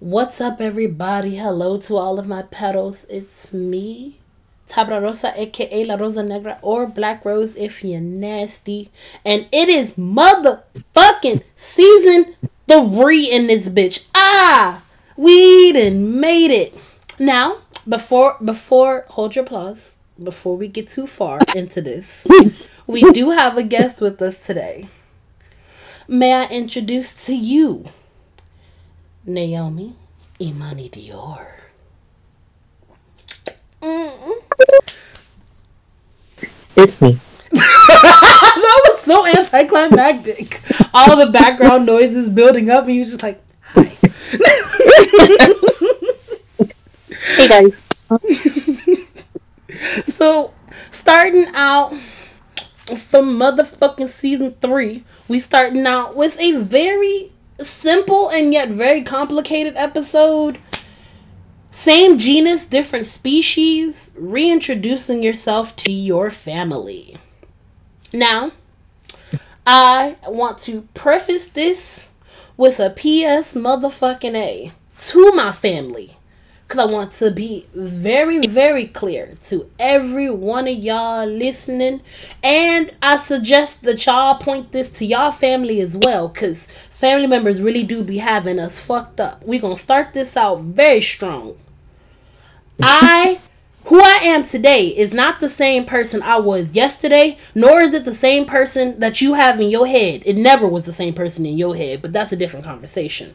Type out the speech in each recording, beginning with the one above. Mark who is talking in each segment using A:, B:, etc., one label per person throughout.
A: What's up, everybody? Hello to all of my petals. It's me, Tabra Rosa, aka La Rosa Negra, or Black Rose if you're nasty. And it is motherfucking season three in this bitch. Ah! We done made it. Now, before before hold your applause, before we get too far into this, we do have a guest with us today. May I introduce to you Naomi Imani Dior.
B: It's me.
A: that was so anticlimactic. All the background noises building up, and you just like, hi.
B: Hey guys.
A: So, starting out from motherfucking season three, we starting out with a very simple and yet very complicated episode. Same genus, different species, reintroducing yourself to your family. Now, I want to preface this with a PS motherfucking A to my family. Because I want to be very, very clear to every one of y'all listening. And I suggest that y'all point this to y'all family as well. Because family members really do be having us fucked up. we going to start this out very strong. I, who I am today, is not the same person I was yesterday, nor is it the same person that you have in your head. It never was the same person in your head, but that's a different conversation.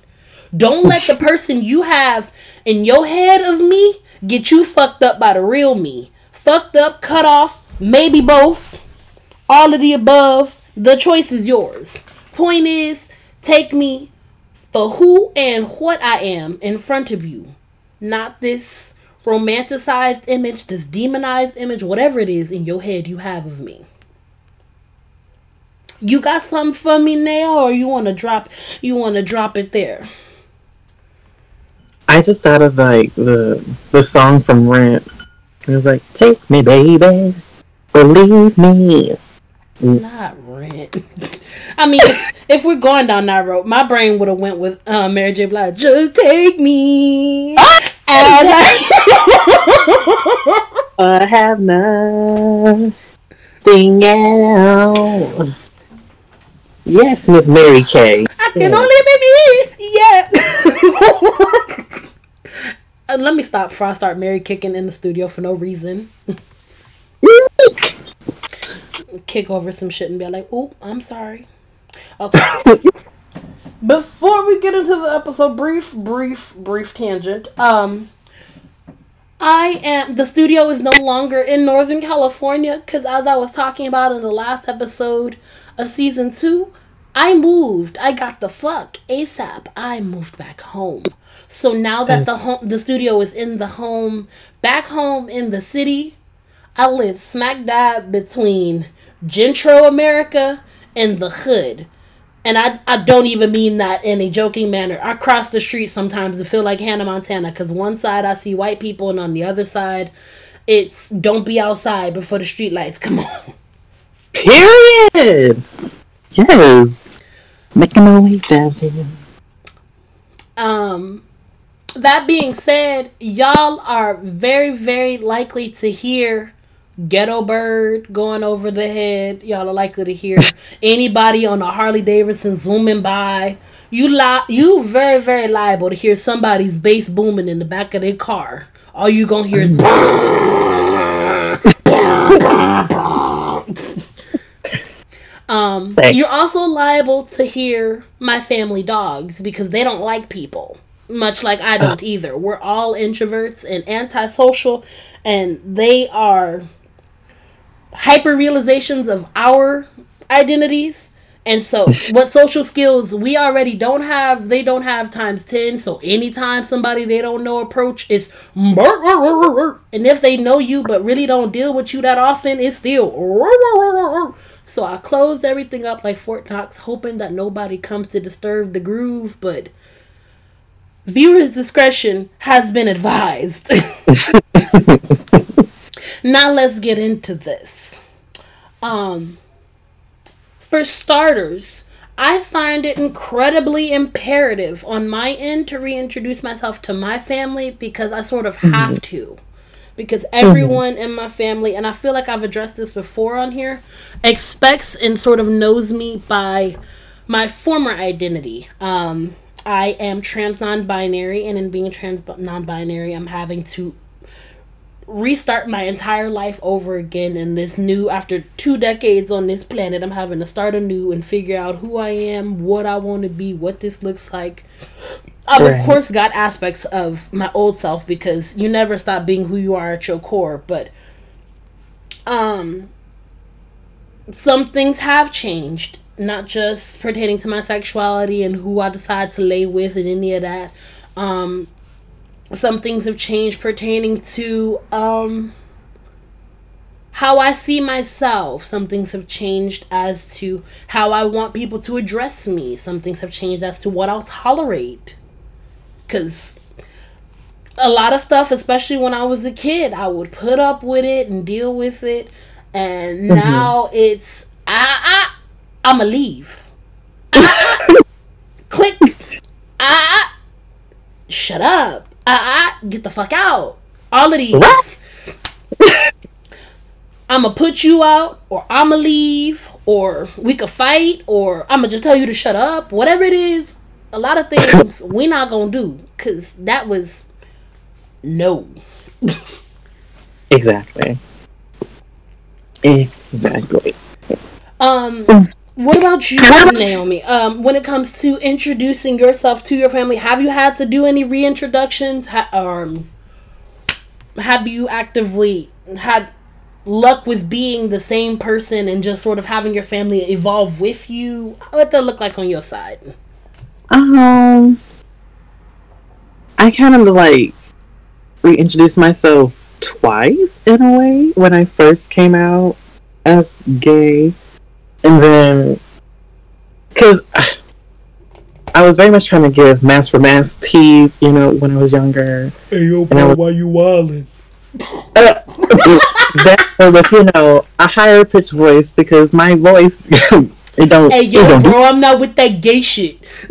A: Don't let the person you have in your head of me get you fucked up by the real me. Fucked up, cut off, maybe both, all of the above. The choice is yours. Point is, take me for who and what I am in front of you, not this romanticized image, this demonized image, whatever it is in your head you have of me. You got something for me now, or you want to drop? You want to drop it there?
B: I just thought of like the the song from Rent. It was like, "Take me, baby, believe me."
A: Not Rent. I mean, if, if, we're going down that road, my brain would have went with uh, Mary J. Blige. Just take me.
B: I have nothing else. Yes, Miss Mary Kay.
A: I can yeah. only be me. Yeah. uh, let me stop I start Mary kicking in the studio for no reason. Kick over some shit and be like, "Oop, I'm sorry." Okay. Before we get into the episode, brief, brief, brief tangent. Um, I am the studio is no longer in Northern California because as I was talking about in the last episode of season two, I moved. I got the fuck ASAP. I moved back home. So now that the home the studio is in the home back home in the city, I live smack dab between Gentro America and the hood. And I, I don't even mean that in a joking manner. I cross the street sometimes to feel like Hannah Montana because one side I see white people and on the other side it's don't be outside before the street lights come on.
B: Period. Yes. Making my way down.
A: Um that being said, y'all are very, very likely to hear Ghetto Bird going over the head. Y'all are likely to hear anybody on a Harley Davidson zooming by. You li- you very very liable to hear somebody's bass booming in the back of their car. All you gonna hear is. um, you're also liable to hear my family dogs because they don't like people much like I don't uh. either. We're all introverts and antisocial, and they are hyper realizations of our identities. And so, what social skills we already don't have, they don't have times 10. So, anytime somebody they don't know approach is, and if they know you but really don't deal with you that often, it's still. So, I closed everything up like Fort Knox, hoping that nobody comes to disturb the groove, but viewers' discretion has been advised. now let's get into this. Um, for starters, I find it incredibly imperative on my end to reintroduce myself to my family because I sort of have mm-hmm. to. Because everyone in my family, and I feel like I've addressed this before on here, expects and sort of knows me by my former identity. Um, I am trans non binary, and in being trans non binary, I'm having to restart my entire life over again in this new after two decades on this planet i'm having to start anew and figure out who i am what i want to be what this looks like i've right. of course got aspects of my old self because you never stop being who you are at your core but um some things have changed not just pertaining to my sexuality and who i decide to lay with and any of that um some things have changed pertaining to um how I see myself. Some things have changed as to how I want people to address me. Some things have changed as to what I'll tolerate. Cuz a lot of stuff, especially when I was a kid, I would put up with it and deal with it. And mm-hmm. now it's ah, ah I'ma leave. Click. Ah, shut up ah, uh, get the fuck out. All of these. I'ma put you out, or I'ma leave, or we could fight, or I'ma just tell you to shut up. Whatever it is, a lot of things we not gonna do, cause that was no.
B: exactly. Exactly.
A: Um. What about you, Naomi? Um, when it comes to introducing yourself to your family, have you had to do any reintroductions? Ha- um, have you actively had luck with being the same person and just sort of having your family evolve with you? What does that look like on your side?
B: Um, I kind of like reintroduced myself twice in a way when I first came out as gay and then because I was very much trying to give mass for mass teas, you know, when I was younger.
A: Hey yo, bro, was, why you wildin'? Uh,
B: that was, you know, a higher pitched voice because my voice, it don't.
A: Hey yo, don't bro, I'm not with that gay shit.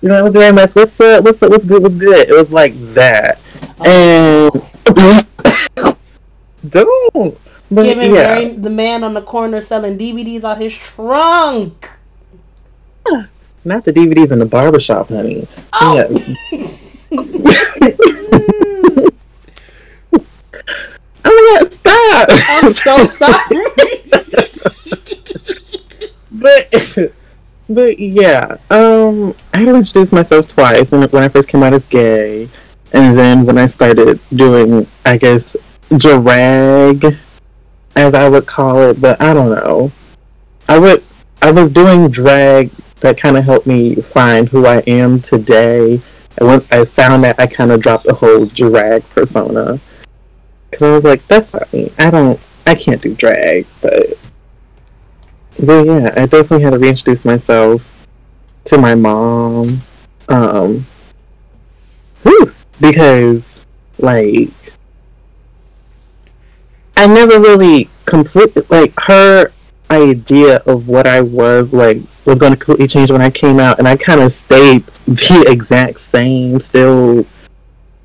B: you know, it was very much. What's up? What's up? What's good? What's good? It was like that, oh. and don't.
A: But, Giving yeah. the man on the corner selling DVDs out his trunk.
B: Not the DVDs in the barbershop, honey. Oh. Yeah. oh my god, stop!
A: I'm so sorry.
B: but but yeah, um, I had to introduce myself twice, and when I first came out as gay, and then when I started doing, I guess, drag as I would call it, but I don't know. I would I was doing drag that kind of helped me find who I am today. And once I found that, I kind of dropped the whole drag persona. Cause I was like, that's not me. I don't, I can't do drag. But, but yeah, I definitely had to reintroduce myself to my mom. Um, whew, because, like, I never really completely like her idea of what I was like was going to completely change when I came out, and I kind of stayed the exact same, still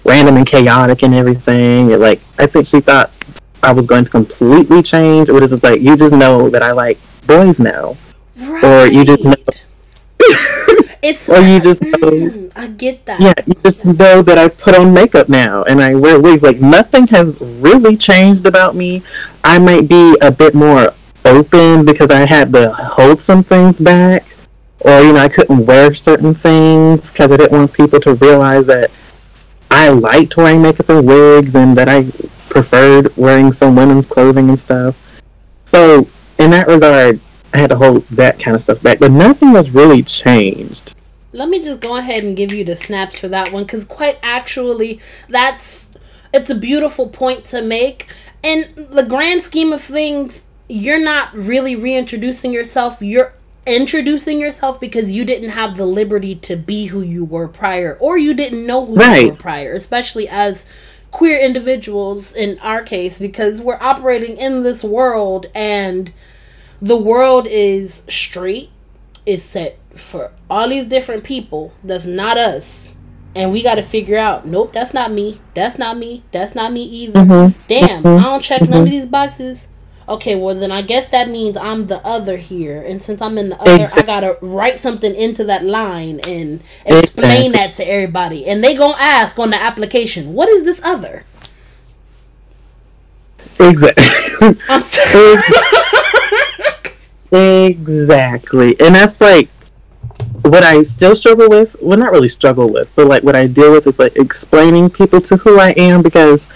B: random and chaotic and everything. And, like I think she thought I was going to completely change, or it was like you just know that I like boys now, right. or you just know
A: it's
B: or you just know,
A: I get that.
B: Yeah, you just know that I put on makeup now and I wear wigs. Like nothing has really changed about me. I might be a bit more open because I had to hold some things back, or you know, I couldn't wear certain things because I didn't want people to realize that I liked wearing makeup and wigs and that I preferred wearing some women's clothing and stuff. So in that regard, I had to hold that kind of stuff back, but nothing has really changed
A: let me just go ahead and give you the snaps for that one because quite actually that's it's a beautiful point to make and the grand scheme of things you're not really reintroducing yourself you're introducing yourself because you didn't have the liberty to be who you were prior or you didn't know who right. you were prior especially as queer individuals in our case because we're operating in this world and the world is straight, is set for all these different people that's not us. And we got to figure out, nope, that's not me. That's not me. That's not me either. Mm-hmm. Damn, mm-hmm. I don't check mm-hmm. none of these boxes. Okay, well then I guess that means I'm the other here, and since I'm in the other, exactly. I gotta write something into that line and explain exactly. that to everybody, and they gonna ask on the application, "What is this other?"
B: Exactly. exactly, and that's like what I still struggle with. Well, not really struggle with, but like what I deal with is like explaining people to who I am because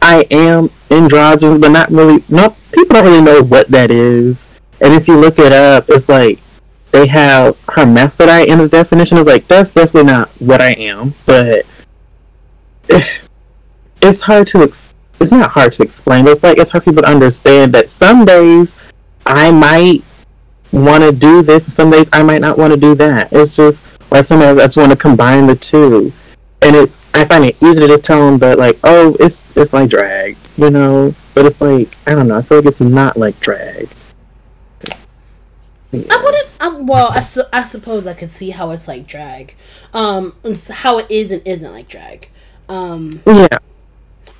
B: I am androgynous, but not really. Not people don't really know what that is. And if you look it up, it's like they have hermaphrodite in the definition. Is like that's definitely not what I am, but it's hard to. Ex- It's not hard to explain. It's like it's hard for people to understand that some days I might want to do this, and some days I might not want to do that. It's just, or sometimes I just want to combine the two, and it's I find it easy to just tell them that like, oh, it's it's like drag, you know. But it's like I don't know. I feel like it's not like drag.
A: Yeah. I wouldn't. I, well, I, su- I suppose I could see how it's like drag. Um, how it is and isn't like drag. Um, yeah.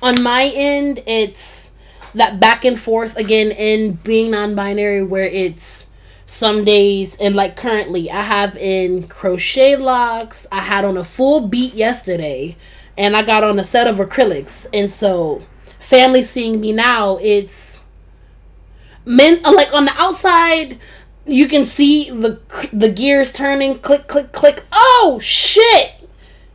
A: On my end, it's that back and forth again in being non-binary, where it's some days and like currently I have in crochet locks. I had on a full beat yesterday and I got on a set of acrylics. And so family seeing me now it's men like on the outside you can see the the gears turning click click click. Oh shit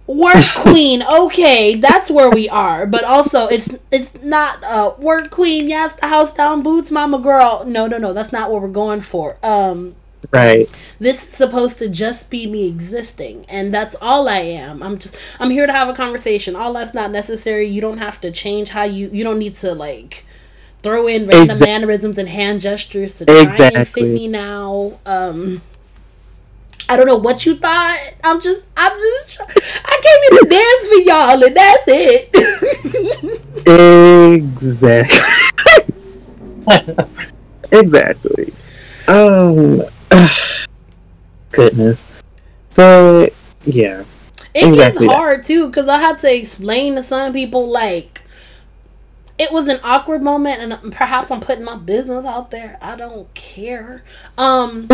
A: work queen. Okay that's where we are. But also it's it's not uh work queen. Yes the house down boots mama girl. No no no that's not what we're going for. Um
B: right.
A: this is supposed to just be me existing and that's all i am. I'm just i'm here to have a conversation. All that's not necessary. You don't have to change how you you don't need to like throw in random exactly. mannerisms and hand gestures to try exactly. and fit me now. Um I don't know what you thought. I'm just, I'm just, I came here to dance for y'all, and that's
B: it. exactly. exactly. Um. goodness. But yeah.
A: It exactly gets hard that. too because I had to explain to some people like it was an awkward moment, and perhaps I'm putting my business out there. I don't care. Um.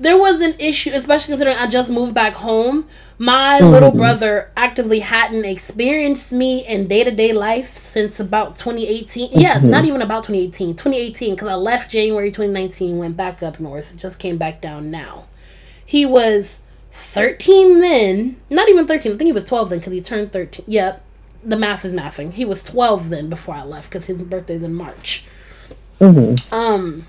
A: There was an issue, especially considering I just moved back home. My mm-hmm. little brother actively hadn't experienced me in day to day life since about 2018. Yeah, mm-hmm. not even about 2018. 2018, because I left January 2019, went back up north, just came back down now. He was 13 then. Not even 13. I think he was 12 then because he turned 13. Yep. The math is mathing. He was 12 then before I left because his birthday's in March. Mm-hmm. Um,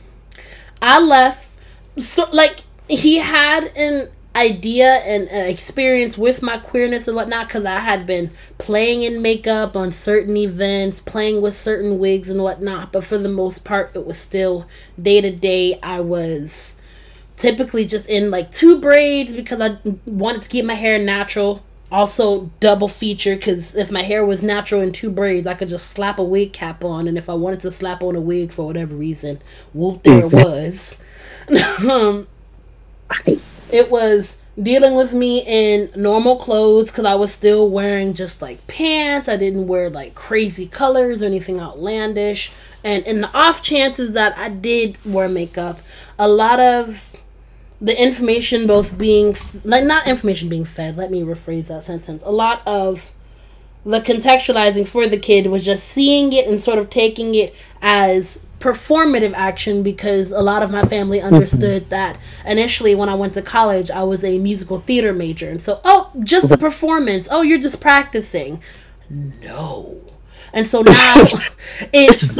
A: I left. So, like, he had an idea and uh, experience with my queerness and whatnot because I had been playing in makeup on certain events, playing with certain wigs and whatnot. But for the most part, it was still day to day. I was typically just in like two braids because I wanted to keep my hair natural. Also, double feature because if my hair was natural in two braids, I could just slap a wig cap on. And if I wanted to slap on a wig for whatever reason, whoop, there it was. um, it was dealing with me in normal clothes because I was still wearing just like pants. I didn't wear like crazy colors or anything outlandish. And in the off chances that I did wear makeup, a lot of the information both being like not information being fed, let me rephrase that sentence. A lot of the contextualizing for the kid was just seeing it and sort of taking it as performative action because a lot of my family mm-hmm. understood that. Initially when I went to college I was a musical theater major. And so oh just the performance. Oh you're just practicing. No. And so now it's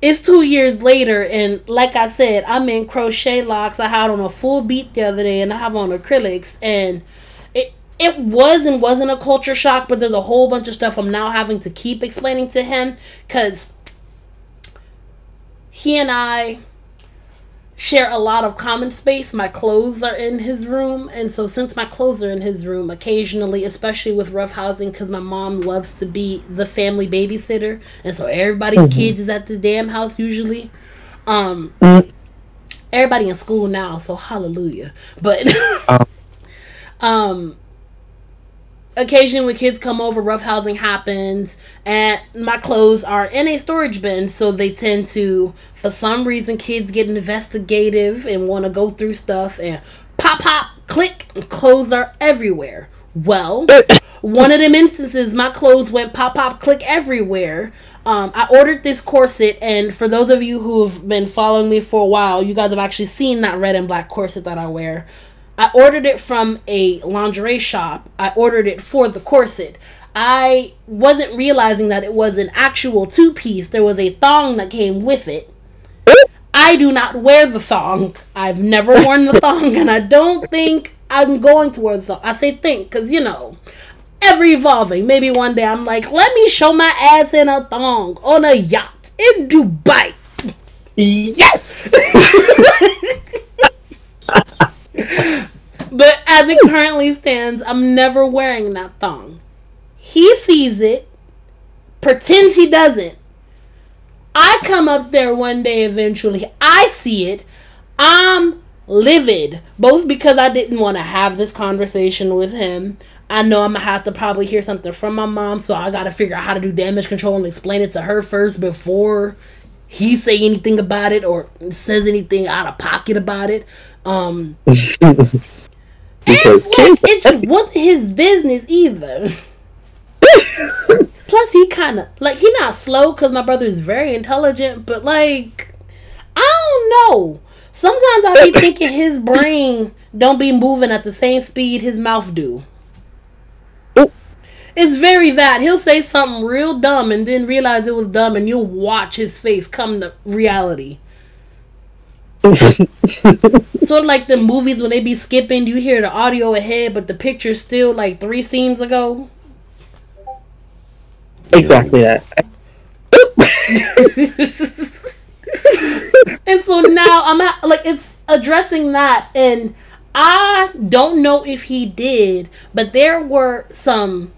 A: it's two years later and like I said I'm in crochet locks. I had on a full beat the other day and I have on acrylics and it it was and wasn't a culture shock but there's a whole bunch of stuff I'm now having to keep explaining to him because he and I share a lot of common space. My clothes are in his room, and so since my clothes are in his room, occasionally, especially with rough housing, because my mom loves to be the family babysitter, and so everybody's mm-hmm. kids is at the damn house usually. Um, mm-hmm. everybody in school now, so hallelujah. But um, um occasionally when kids come over, rough housing happens, and my clothes are in a storage bin, so they tend to, for some reason, kids get investigative and want to go through stuff and pop, pop, click, and clothes are everywhere. Well, one of them instances, my clothes went pop, pop, click everywhere. Um, I ordered this corset, and for those of you who have been following me for a while, you guys have actually seen that red and black corset that I wear. I ordered it from a lingerie shop. I ordered it for the corset. I wasn't realizing that it was an actual two piece. There was a thong that came with it. I do not wear the thong. I've never worn the thong, and I don't think I'm going to wear the thong. I say think, because, you know, ever evolving. Maybe one day I'm like, let me show my ass in a thong on a yacht in Dubai.
B: Yes!
A: but as it currently stands, I'm never wearing that thong. He sees it, pretends he doesn't. I come up there one day eventually. I see it. I'm livid. Both because I didn't want to have this conversation with him. I know I'm gonna have to probably hear something from my mom, so I gotta figure out how to do damage control and explain it to her first before he say anything about it or says anything out of pocket about it. Um, because and, like, it just wasn't his business either. Plus, he kind of like he not slow because my brother is very intelligent, but like I don't know. Sometimes I be thinking his brain don't be moving at the same speed his mouth do. Oh. It's very that he'll say something real dumb and then realize it was dumb, and you'll watch his face come to reality. Sort of like the movies when they be skipping, you hear the audio ahead, but the picture's still like three scenes ago.
B: Exactly that.
A: and so now I'm at, like it's addressing that, and I don't know if he did, but there were some,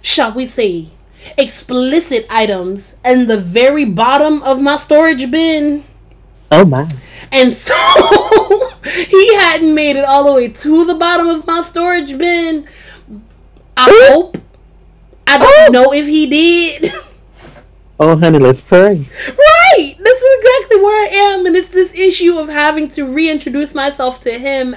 A: shall we say, explicit items in the very bottom of my storage bin.
B: Oh my.
A: And so he hadn't made it all the way to the bottom of my storage bin. I hope. I don't oh. know if he did.
B: Oh, honey, let's pray.
A: Right! This is exactly where I am, and it's this issue of having to reintroduce myself to him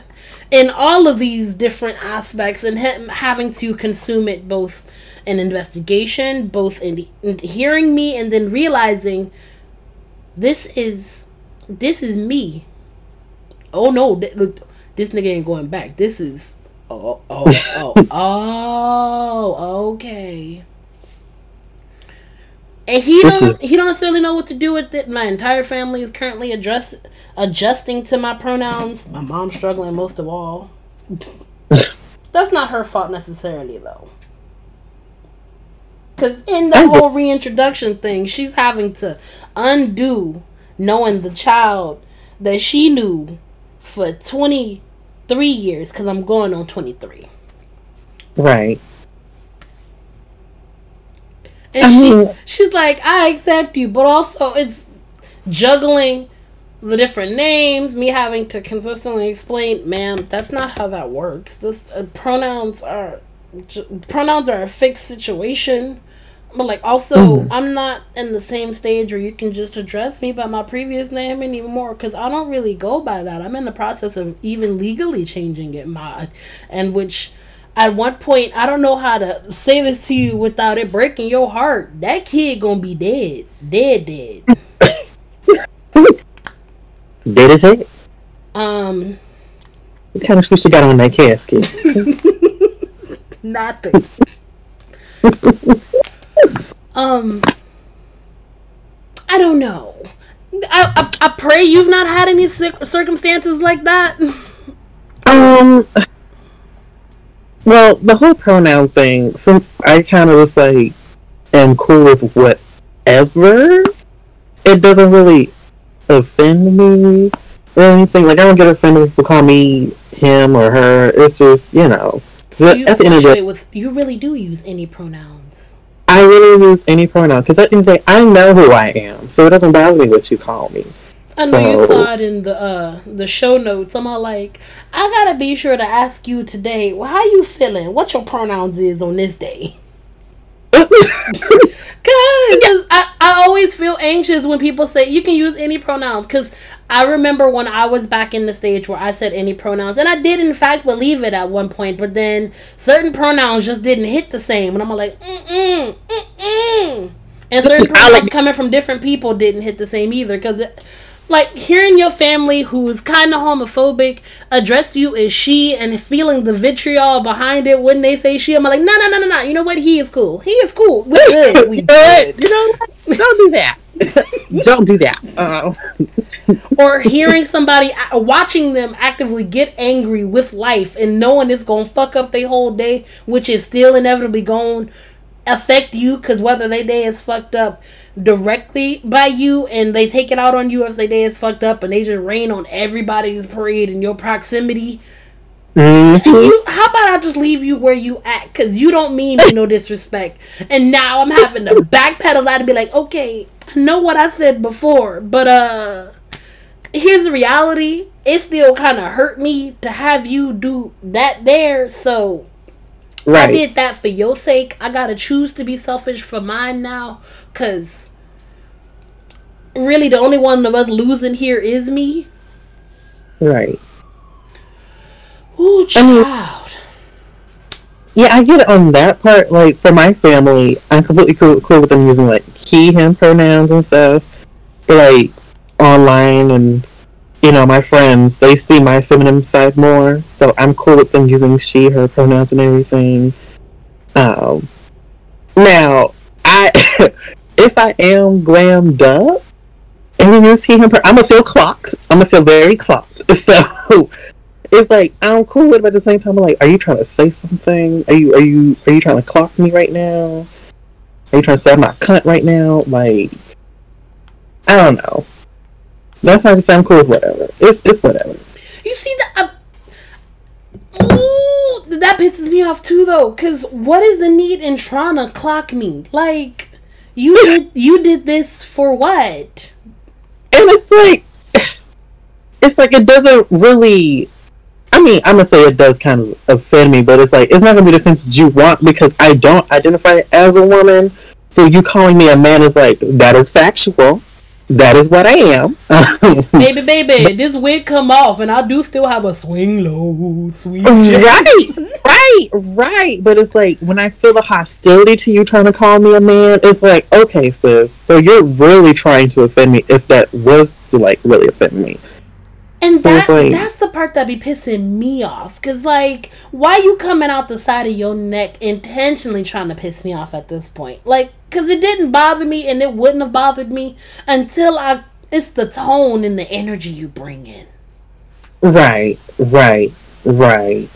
A: in all of these different aspects and him having to consume it both in investigation, both in, in hearing me, and then realizing this is this is me. Oh no, th- look, this nigga ain't going back. This is oh oh oh oh okay. And he this don't is... he don't necessarily know what to do with it. My entire family is currently adjust adjusting to my pronouns. My mom's struggling most of all. That's not her fault necessarily though. Cause in the whole reintroduction thing, she's having to undo knowing the child that she knew for 23 years because I'm going on 23.
B: Right.
A: And I she mean, she's like, I accept you, but also it's juggling the different names, me having to consistently explain, ma'am, that's not how that works. This uh, pronouns are pronouns are a fixed situation. But like also, mm-hmm. I'm not in the same stage where you can just address me by my previous name anymore because I don't really go by that. I'm in the process of even legally changing it, my, and which at one point I don't know how to say this to you without it breaking your heart. That kid gonna be dead, dead, dead.
B: dead as heck.
A: Um.
B: What kind of switch you got on that casket?
A: Nothing. Um, I don't know. I, I, I pray you've not had any circumstances like that.
B: Um. Well, the whole pronoun thing, since I kind of was like, am cool with whatever, it doesn't really offend me or anything. Like, I don't get offended when people call me him or her. It's just, you know.
A: So you, at the end of the, with, you really do use any pronoun.
B: I really use any pronoun because at the end of the day, I know who I am, so it doesn't bother me what you call me.
A: I know you saw it in the uh the show notes. I'm all like, I gotta be sure to ask you today. Well, how you feeling? What your pronouns is on this day? Cause I, I always feel anxious when people say you can use any pronouns. Cause I remember when I was back in the stage where I said any pronouns, and I did in fact believe it at one point. But then certain pronouns just didn't hit the same, and I'm like, mm mm mm mm. And certain pronouns coming from different people didn't hit the same either. Cause it, like hearing your family who's kind of homophobic address you as she and feeling the vitriol behind it when they say she i'm like no no no no no. You know what? He is cool. He is cool. We good. We good.
B: You know don't do that. Don't do that. Uh
A: or hearing somebody watching them actively get angry with life and knowing it's gonna fuck up their whole day which is still inevitably gonna affect you because whether their day is fucked up directly by you and they take it out on you if their day is fucked up and they just rain on everybody's parade in your proximity. Mm-hmm. You, how about I just leave you where you at? Cause you don't mean me no disrespect. And now I'm having to backpedal that and be like, okay, I know what I said before, but uh here's the reality. It still kind of hurt me to have you do that there. So right. I did that for your sake. I gotta choose to be selfish for mine now. Cause really the only one of us losing here is me.
B: Right.
A: Ooh, child.
B: Yeah, I get it on that part. Like for my family, I'm completely cool, cool with them using like he, him pronouns and stuff. Like online and you know my friends, they see my feminine side more, so I'm cool with them using she, her pronouns and everything. Um, now I if I am glammed up and you see him, I'm gonna feel clocked. I'm gonna feel very clocked. So it's like I'm cool with it, but at the same time, I'm like, are you trying to say something? Are you are you are you trying to clock me right now? Are you trying to say I'm not cunt right now? Like, I don't know. That's why I say I'm cool with whatever. It's it's whatever.
A: You see that? Uh, ooh, that pisses me off too, though. Cause what is the need in trying to clock me? Like, you did you did this for what?
B: And it's like it's like it doesn't really I mean, I'm gonna say it does kind of offend me, but it's like it's not gonna be the offense you want because I don't identify as a woman. So you calling me a man is like that is factual that is what I am.
A: baby, baby, this wig come off, and I do still have a swing low, sweet.
B: Right, right, right. But it's like when I feel the hostility to you trying to call me a man, it's like, okay, sis, so you're really trying to offend me. If that was to like really offend me,
A: and that, like, that's the part that be pissing me off. Cause like, why you coming out the side of your neck intentionally trying to piss me off at this point? Like, cause it didn't bother me, and it wouldn't have bothered me until I. It's the tone and the energy you bring in.
B: Right, right, right.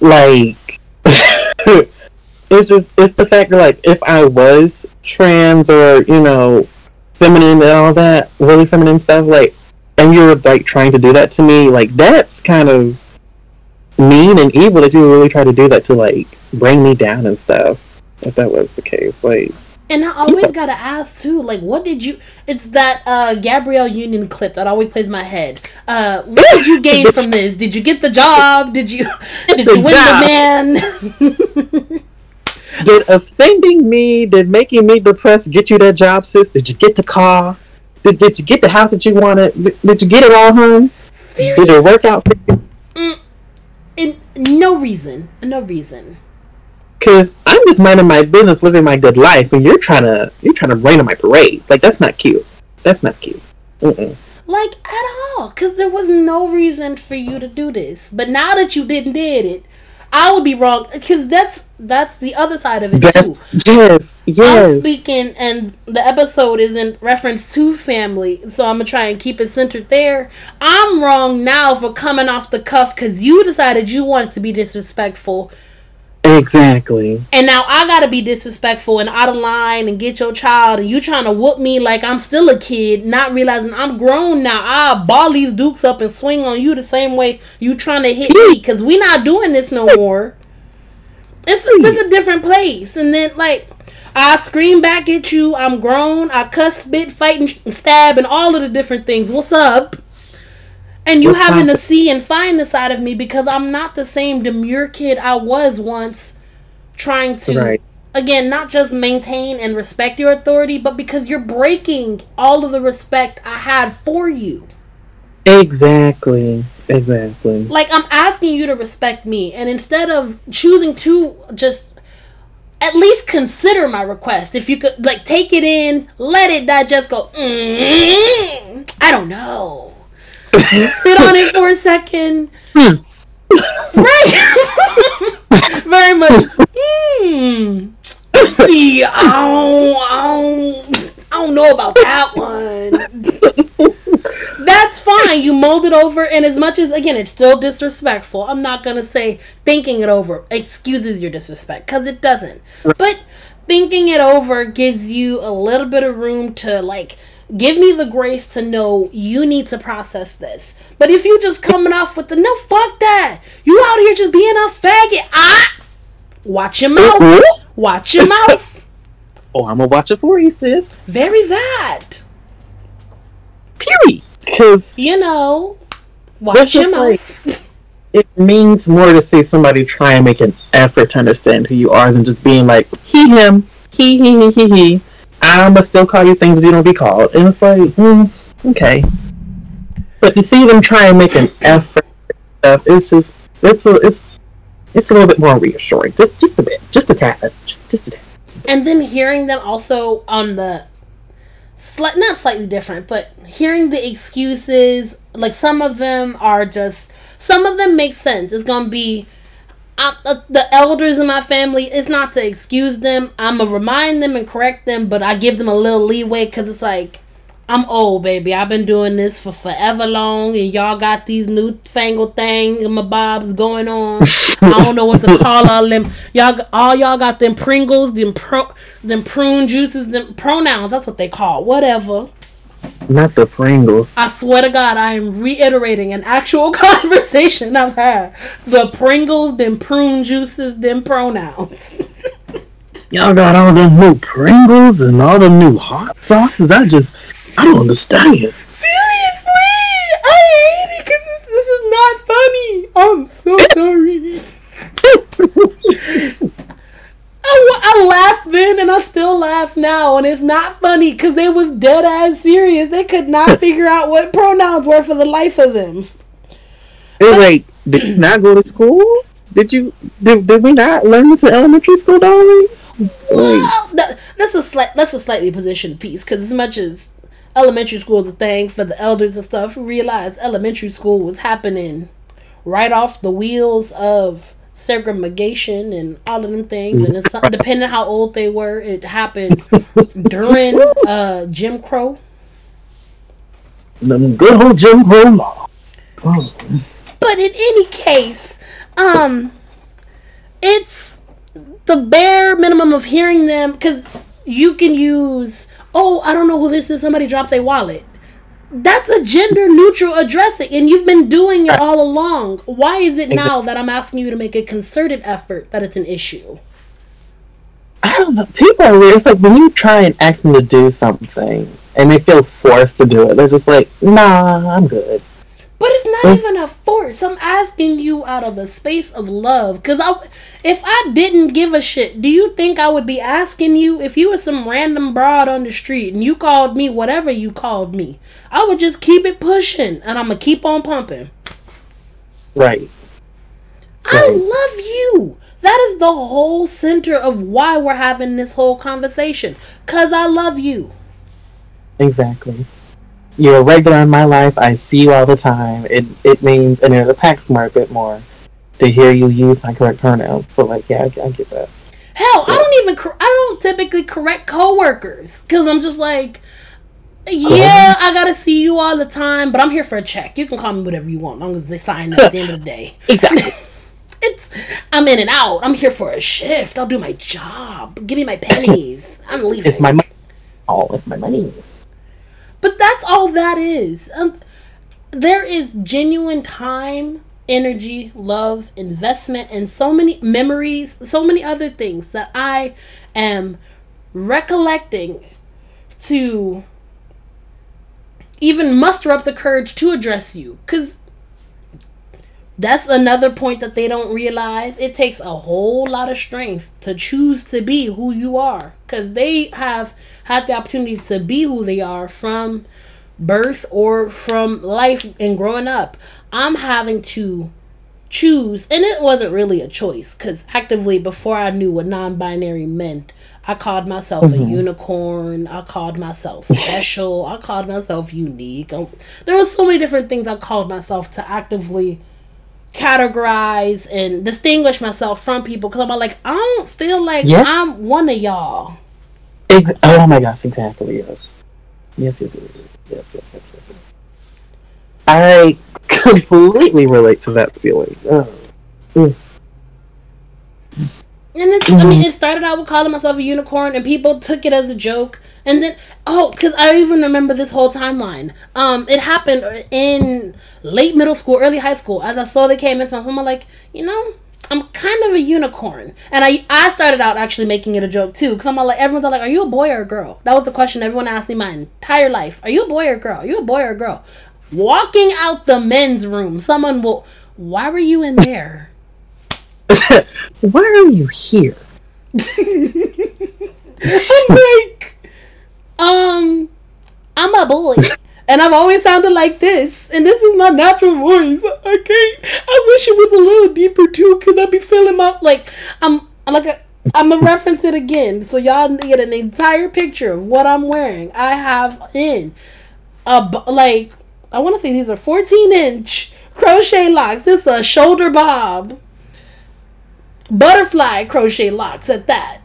B: Like, it's just it's the fact that like if I was trans or you know feminine and all that really feminine stuff, like and you're like trying to do that to me, like that's kind of mean and evil that you really try to do that to like bring me down and stuff. If that was the case, like.
A: And I always gotta ask too, like, what did you? It's that uh, Gabrielle Union clip that always plays my head. Uh, what did you gain from this? Did you get the job? Did you? Did you win job.
B: the man? did offending me, did making me depressed get you that job, sis? Did you get the car? Did, did you get the house that you wanted? Did, did you get it all home? Seriously? Did it work out for you?
A: Mm, in, no reason. No reason.
B: Cause I'm just minding my business, living my good life, and you're trying to you're trying to rain on my parade. Like that's not cute. That's not cute. Mm-mm.
A: Like at all, cause there was no reason for you to do this. But now that you didn't did it, I would be wrong because that's that's the other side of it that's, too.
B: Yes, yes.
A: I'm speaking, and the episode is in reference to family, so I'm gonna try and keep it centered there. I'm wrong now for coming off the cuff because you decided you wanted to be disrespectful
B: Exactly.
A: And now I gotta be disrespectful and out of line and get your child, and you trying to whoop me like I'm still a kid, not realizing I'm grown now. I'll ball these dukes up and swing on you the same way you trying to hit me, cause we not doing this no more. It's a, it's a different place, and then like I scream back at you. I'm grown. I cuss, spit, fight, and stab, and all of the different things. What's up? And you
B: What's
A: having to see and find the side of me because I'm not the same demure kid I was once, trying to
B: Right.
A: again not just maintain and respect your authority, but because you're breaking all of the respect I had for you.
B: Exactly. Exactly.
A: Like I'm asking you to respect me, and instead of choosing to just at least consider my request, if you could like take it in, let it digest, go. Mm, I don't know. Sit on it for a second. Right. Very much. Hmm. See, I don't, I don't, I don't know about that one. That's fine. You mold it over, and as much as again, it's still disrespectful. I'm not gonna say thinking it over excuses your disrespect because it doesn't. But thinking it over gives you a little bit of room to like give me the grace to know you need to process this. But if you just coming off with the no, fuck that. You out here just being a faggot. Ah, watch your mouth. Watch your mouth.
B: Oh, I'm gonna watch it for you, sis.
A: Very that.
B: Period. Because
A: You know,
B: That's
A: watch your mouth.
B: like- it means more to see somebody try and make an effort to understand who you are than just being like he, him, he, he, he, he, he. I'ma still call you things you don't be called, and it's like, hmm, okay. But to see them try and make an effort, it's just, it's a, it's, it's a little bit more reassuring. Just, just a bit, just a tad, just, just a tad.
A: and then hearing them also on the slight not slightly different but hearing the excuses like some of them are just some of them make sense it's gonna be uh, uh, the elders in my family it's not to excuse them. I'm gonna remind them and correct them but i give them a little leeway because it's like i'm old baby. I've been doing this for forever long and y'all got these newfangled things and my bobs going on. I don't know what to call all them. Y'all all y'all got them pringles them pro them prune juices them pronouns. That's what they call whatever
B: Not the Pringles.
A: I swear to God, I am reiterating an actual conversation I've had. The Pringles, them prune juices, them pronouns.
B: Y'all got all them new Pringles and all the new hot sauces. I just, I don't understand.
A: Seriously, I hate it because this, this is not funny. I'm so sorry. I, I laughed then and I still laugh now, and it's not funny because they was dead ass serious. They could not figure out what pronouns were for the life of them.
B: It's like, did you not go to school? Did you? Did, did we not learn this in elementary school, darling?
A: Well, that, that's a slight that's a slightly positioned piece because as much as elementary school is a thing for the elders and stuff, realize elementary school was happening right off the wheels of segregation and all of them things, and it's depending how old they were, it happened during uh, Jim Crow.
B: them good old Jim Crow law. Oh,
A: But in any case, um, it's the bare minimum of hearing them because you can use, oh, I don't know who this is. Somebody dropped their wallet. That's a gender neutral addressing, and you've been doing it all along. Why is it now that I'm asking you to make a concerted effort that it's an issue?
B: I don't know. People are weird. It's like when you try and ask them to do something and they feel forced to do it, they're just like, nah, I'm good.
A: But it's not even a force. I'm asking you out of a space of love. Cause I, if I didn't give a shit, do you think I would be asking you if you were some random broad on the street and you called me whatever you called me? I would just keep it pushing and I'm gonna keep on pumping.
B: Right.
A: I love you. That is the whole center of why we're having this whole conversation. Cause I love you.
B: Exactly. You're a regular in my life. I see you all the time. It it means, and it impacts me a bit more to hear you use my correct pronouns. So, like, yeah, I, I get that.
A: Hell, I don't even cor- I don't typically correct coworkers because I'm just like, yeah, I gotta see you all the time, but I'm here for a check. You can call me whatever you want, as long as they sign at the end of the day.
B: Exactly.
A: It's I'm in and out. I'm here for a shift. I'll do my job. Give me my pennies. I'm leaving.
B: it's my money. Oh, it's my money.
A: But that's all that is. Um, there is genuine time, energy, love, investment, and so many memories, so many other things that I am recollecting to even muster up the courage to address you because that's another point that they don't realize it takes a whole lot of strength to choose to be who you are because they have had the opportunity to be who they are from birth or from life and growing up i'm having to choose and it wasn't really a choice because actively before i knew what non-binary meant I called myself mm-hmm. a unicorn. I called myself special. I called myself unique. I, there was so many different things I called myself to actively categorize and distinguish myself from people because I'm like I don't feel like yep. I'm one of y'all.
B: Ex- oh my gosh! Exactly. Yes. Yes. Yes. Yes. Yes. Yes. Yes. yes, yes. I completely relate to that feeling. Oh. Mm.
A: And it's, mm-hmm. I mean, mm-hmm. it started out with calling myself a unicorn, and people took it as a joke. And then, oh, because I even remember this whole timeline. Um, it happened in late middle school, early high school. As I slowly came into my home, I'm like, you know, I'm kind of a unicorn. And I I started out actually making it a joke too, because I'm like, everyone's like, are you a boy or a girl? That was the question everyone asked me my entire life. Are you a boy or a girl? Are you a boy or a girl? Walking out the men's room, someone will, why were you in there?
B: Why are you here?
A: I'm like, um, I'm a boy. And I've always sounded like this, and this is my natural voice. I can't. I wish it was a little deeper too, cause I'd be feeling my like I'm like a, I'm gonna reference it again, so y'all get an entire picture of what I'm wearing. I have in a like I want to say these are 14 inch crochet locks. This is a shoulder bob butterfly crochet locks at that.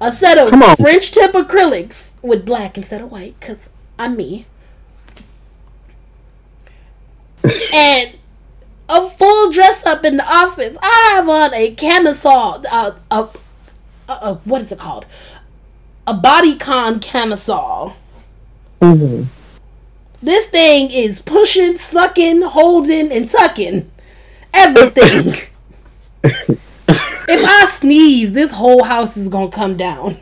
A: A set of French tip acrylics with black instead of white, because I'm me. and a full dress up in the office. I have on a camisole, uh, a, a, a what is it called? A bodycon camisole. Mm-hmm. This thing is pushing, sucking, holding, and tucking everything. if I sneeze, this whole house is gonna come down.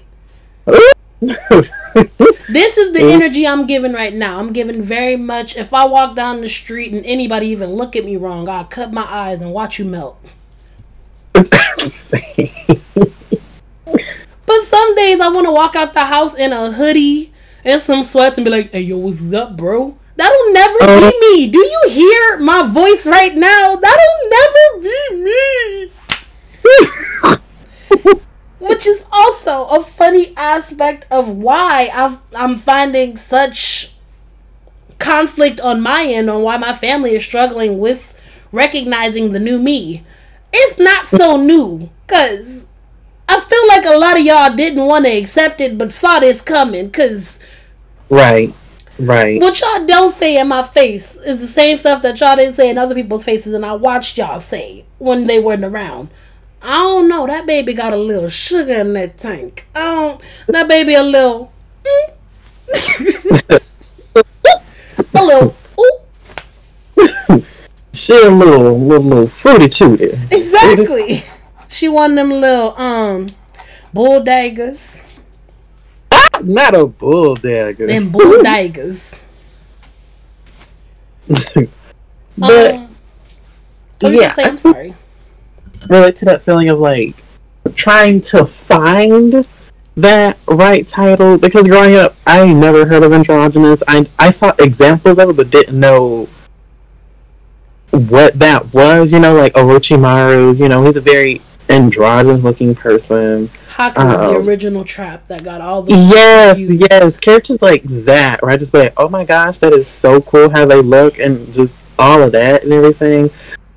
A: this is the energy I'm giving right now. I'm giving very much. If I walk down the street and anybody even look at me wrong, I'll cut my eyes and watch you melt. but some days I want to walk out the house in a hoodie and some sweats and be like, "Hey, yo, what's up, bro?" That'll never uh, be uh-huh. me. Do you hear my voice right now? That'll never be me. Which is also a funny aspect of why i I'm finding such conflict on my end on why my family is struggling with recognizing the new me. It's not so new, cause I feel like a lot of y'all didn't want to accept it, but saw this coming, cause
B: right, right.
A: What y'all don't say in my face is the same stuff that y'all didn't say in other people's faces, and I watched y'all say when they weren't around. I don't know. That baby got a little sugar in that tank. I don't. That baby a little. Mm. a little.
B: Ooh. she a little, little, little fruity too there.
A: Exactly. she one of them little um bull daggers.
B: Not a bull dagger.
A: Them bull daggers.
B: but um, yeah,
A: say, I'm sorry
B: relate to that feeling of like trying to find that right title because growing up I never heard of androgynous. I I saw examples of it but didn't know what that was, you know, like Orochimaru, you know, he's a very androgynous looking person.
A: Haku, um, the original trap that got all the
B: Yes, yes. Characters like that, where I just be like, Oh my gosh, that is so cool how they look and just all of that and everything.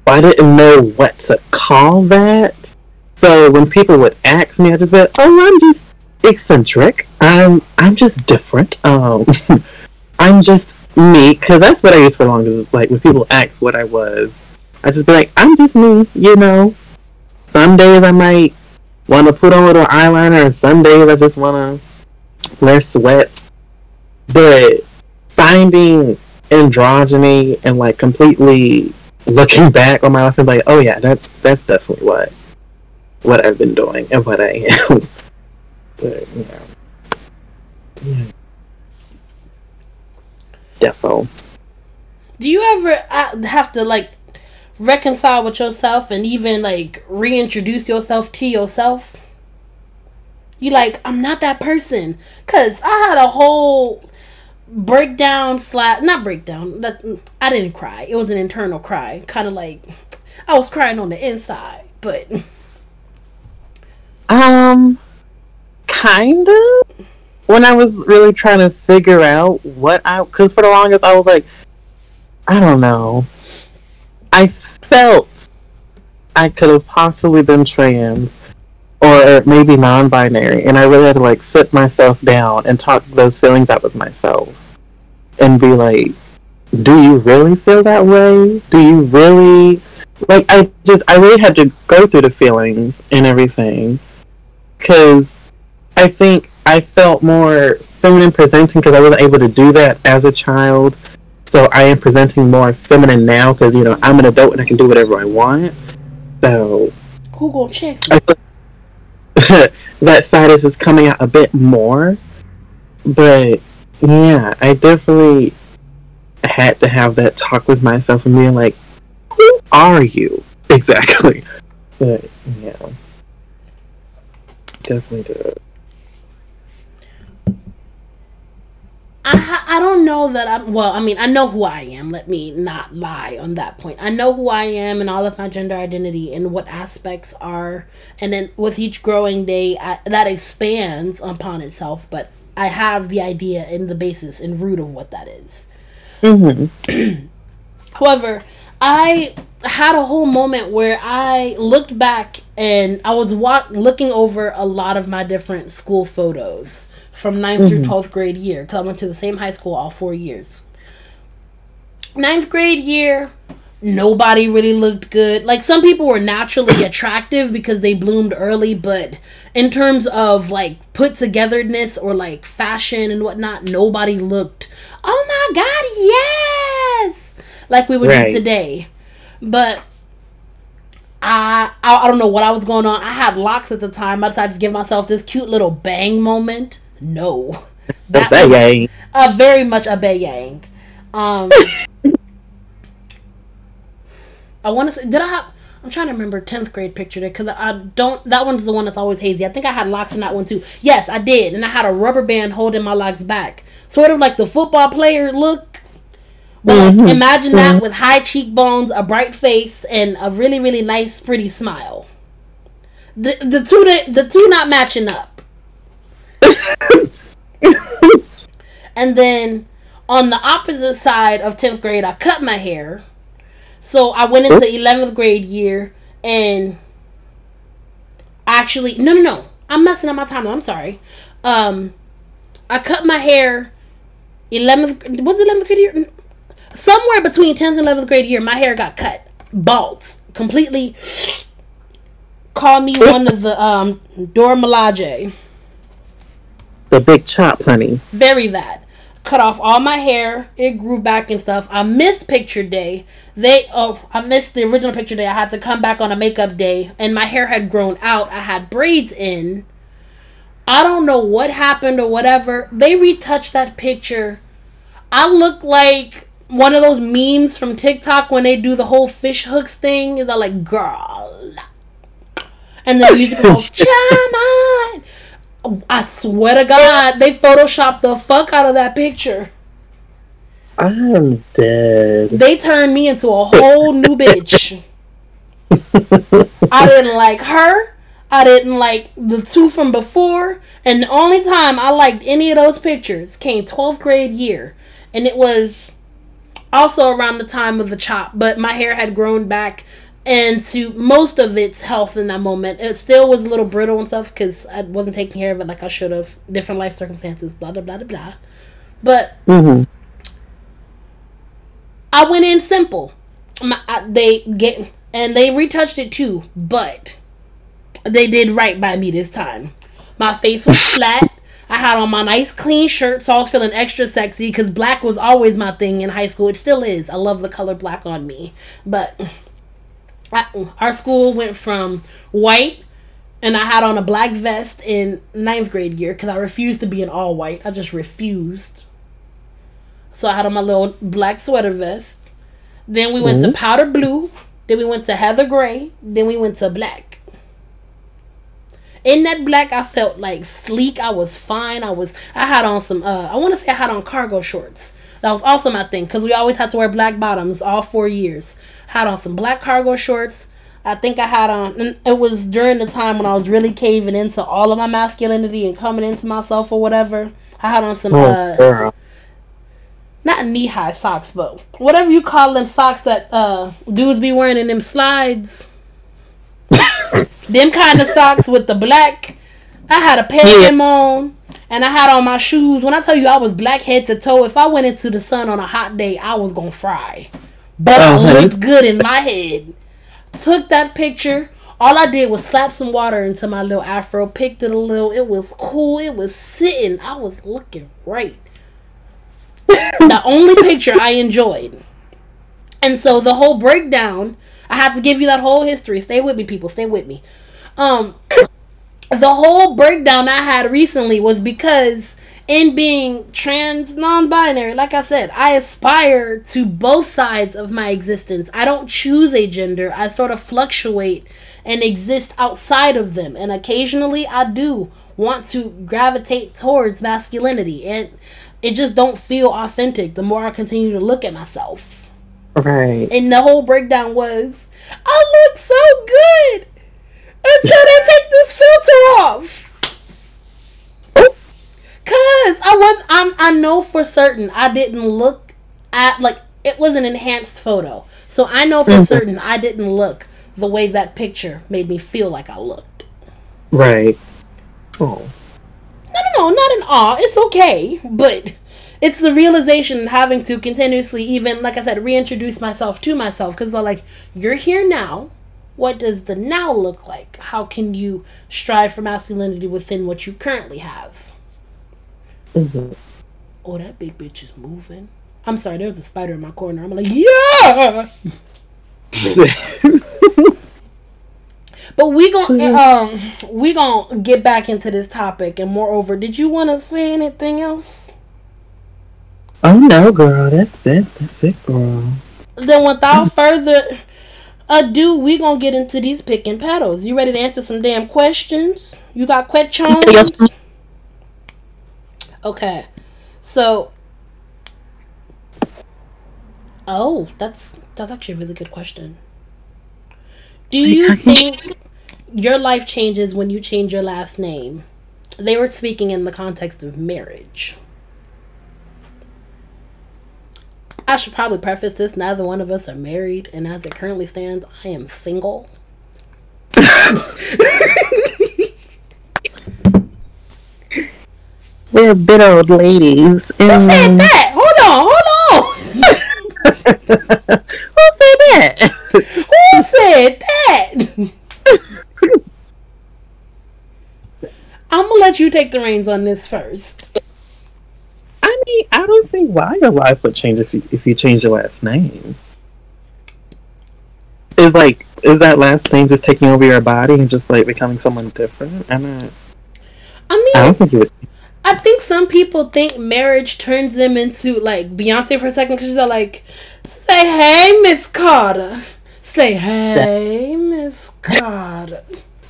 B: I didn't know what to call that. So when people would ask me, I just went, "Oh, I'm just eccentric. I'm I'm just different. Um, I'm just me." Because that's what I used for longest. Is like when people ask what I was, I just be like, "I'm just me." You know. Some days I might want to put on a little eyeliner, and some days I just want to wear sweats. But finding androgyny and like completely looking back on my life and like, oh yeah, that's that's definitely what what I've been doing and what I am. But yeah. yeah. Defo.
A: Do you ever uh, have to like reconcile with yourself and even like reintroduce yourself to yourself? You like, I'm not that person. Cause I had a whole breakdown slap not breakdown i didn't cry it was an internal cry kind of like i was crying on the inside but
B: um kind of when i was really trying to figure out what i because for the longest i was like i don't know i felt i could have possibly been trans or maybe non-binary and i really had to like sit myself down and talk those feelings out with myself and be like do you really feel that way? Do you really like i just i really had to go through the feelings and everything because i think i felt more feminine presenting because i wasn't able to do that as a child so i am presenting more feminine now because you know i'm an adult and i can do whatever i want so
A: who gonna check
B: that side is just coming out a bit more. But yeah, I definitely had to have that talk with myself and being like, who are you? Exactly. But yeah. Definitely did.
A: I I don't know that I'm well. I mean, I know who I am. Let me not lie on that point. I know who I am and all of my gender identity and what aspects are, and then with each growing day, I, that expands upon itself. But I have the idea and the basis and root of what that is.
B: Mm-hmm.
A: However, I had a whole moment where I looked back and I was wa- looking over a lot of my different school photos from 9th mm-hmm. through 12th grade year because I went to the same high school all four years. Ninth grade year, nobody really looked good. Like some people were naturally attractive because they bloomed early, but in terms of like put togetherness or like fashion and whatnot, nobody looked, oh my god, yes! Like we would right. do today. But I, I I don't know what I was going on. I had locks at the time. I decided to give myself this cute little bang moment. No.
B: That yang.
A: a very much a bayang. Um I want to say did I have I'm trying to remember 10th grade picture there because I don't. That one's the one that's always hazy. I think I had locks in that one too. Yes, I did. And I had a rubber band holding my locks back. Sort of like the football player look. But mm-hmm. like, imagine mm-hmm. that with high cheekbones, a bright face, and a really, really nice, pretty smile. The, the two the, the two not matching up. And then on the opposite side of 10th grade, I cut my hair. So I went into 11th grade year and actually, no, no, no. I'm messing up my timeline. I'm sorry. Um, I cut my hair 11th, was 11th grade year? Somewhere between 10th and 11th grade year, my hair got cut. Bald. Completely. Call me one of the um, Dora Milaje.
B: The big chop, honey.
A: Very that. Cut off all my hair. It grew back and stuff. I missed picture day. They oh I missed the original picture day. I had to come back on a makeup day and my hair had grown out. I had braids in. I don't know what happened or whatever. They retouched that picture. I look like one of those memes from TikTok when they do the whole fish hooks thing. Is I like girl, and the music goes, "Come on." I swear to God, they photoshopped the fuck out of that picture.
B: I'm dead.
A: They turned me into a whole new bitch. I didn't like her. I didn't like the two from before. And the only time I liked any of those pictures came 12th grade year. And it was also around the time of the chop. But my hair had grown back and to most of its health in that moment. It still was a little brittle and stuff because I wasn't taking care of it like I should have. Different life circumstances, blah blah blah blah blah. But
B: mm-hmm.
A: I went in simple. My, I, they get and they retouched it too, but they did right by me this time. My face was flat. I had on my nice clean shirt, so I was feeling extra sexy because black was always my thing in high school. It still is. I love the color black on me, but our school went from white and I had on a black vest in ninth grade year because I refused to be in all white. I just refused. So I had on my little black sweater vest. Then we went mm-hmm. to powder blue. Then we went to heather gray. Then we went to black. In that black, I felt like sleek. I was fine. I was. I had on some. Uh, I want to say I had on cargo shorts. That was also my thing because we always had to wear black bottoms all four years. Had on some black cargo shorts. I think I had on. It was during the time when I was really caving into all of my masculinity and coming into myself or whatever. I had on some. Oh, uh, not knee high socks, but whatever you call them socks that uh, dudes be wearing in them slides. them kind of socks with the black. I had a pair of them on, and I had on my shoes. When I tell you I was black head to toe, if I went into the sun on a hot day, I was gonna fry. But uh-huh. I looked good in my head. Took that picture. All I did was slap some water into my little afro, picked it a little. It was cool. It was sitting. I was looking right the only picture I enjoyed. And so the whole breakdown, I have to give you that whole history. Stay with me, people. Stay with me. Um, the whole breakdown I had recently was because in being trans non-binary like i said i aspire to both sides of my existence i don't choose a gender i sort of fluctuate and exist outside of them and occasionally i do want to gravitate towards masculinity and it just don't feel authentic the more I continue to look at myself.
B: Right.
A: And the whole breakdown was, I look so good until they take this filter off. Cause I was I'm I know for certain I didn't look at like it was an enhanced photo. So I know for mm-hmm. certain I didn't look the way that picture made me feel like I looked.
B: Right. Oh.
A: No, no, no, not in awe. It's okay, but it's the realization having to continuously, even like I said, reintroduce myself to myself because they're like, you're here now. What does the now look like? How can you strive for masculinity within what you currently have? Mm-hmm. Oh, that big bitch is moving. I'm sorry, there's a spider in my corner. I'm like, yeah. But we gonna um we gonna get back into this topic, and moreover, did you want to say anything else?
B: Oh no, girl, that's it. That's it, girl.
A: Then, without further ado, we gonna get into these pick and pedals. You ready to answer some damn questions? You got questions? Okay, so. Oh, that's that's actually a really good question. Do you think your life changes when you change your last name? They were speaking in the context of marriage. I should probably preface this neither one of us are married, and as it currently stands, I am single.
B: We're bit old ladies. Who
A: said that? Hold on, hold on.
B: Who said that?
A: Who said that? I'm gonna let you take the reins on this first.
B: I mean, I don't see why your life would change if you if you change your last name. Is like is that last name just taking over your body and just like becoming someone different? I'm not.
A: I mean, I don't think it. I think some people think marriage turns them into like Beyonce for a second because she's like, say hey, Miss Carter. Say hey, Miss Carter.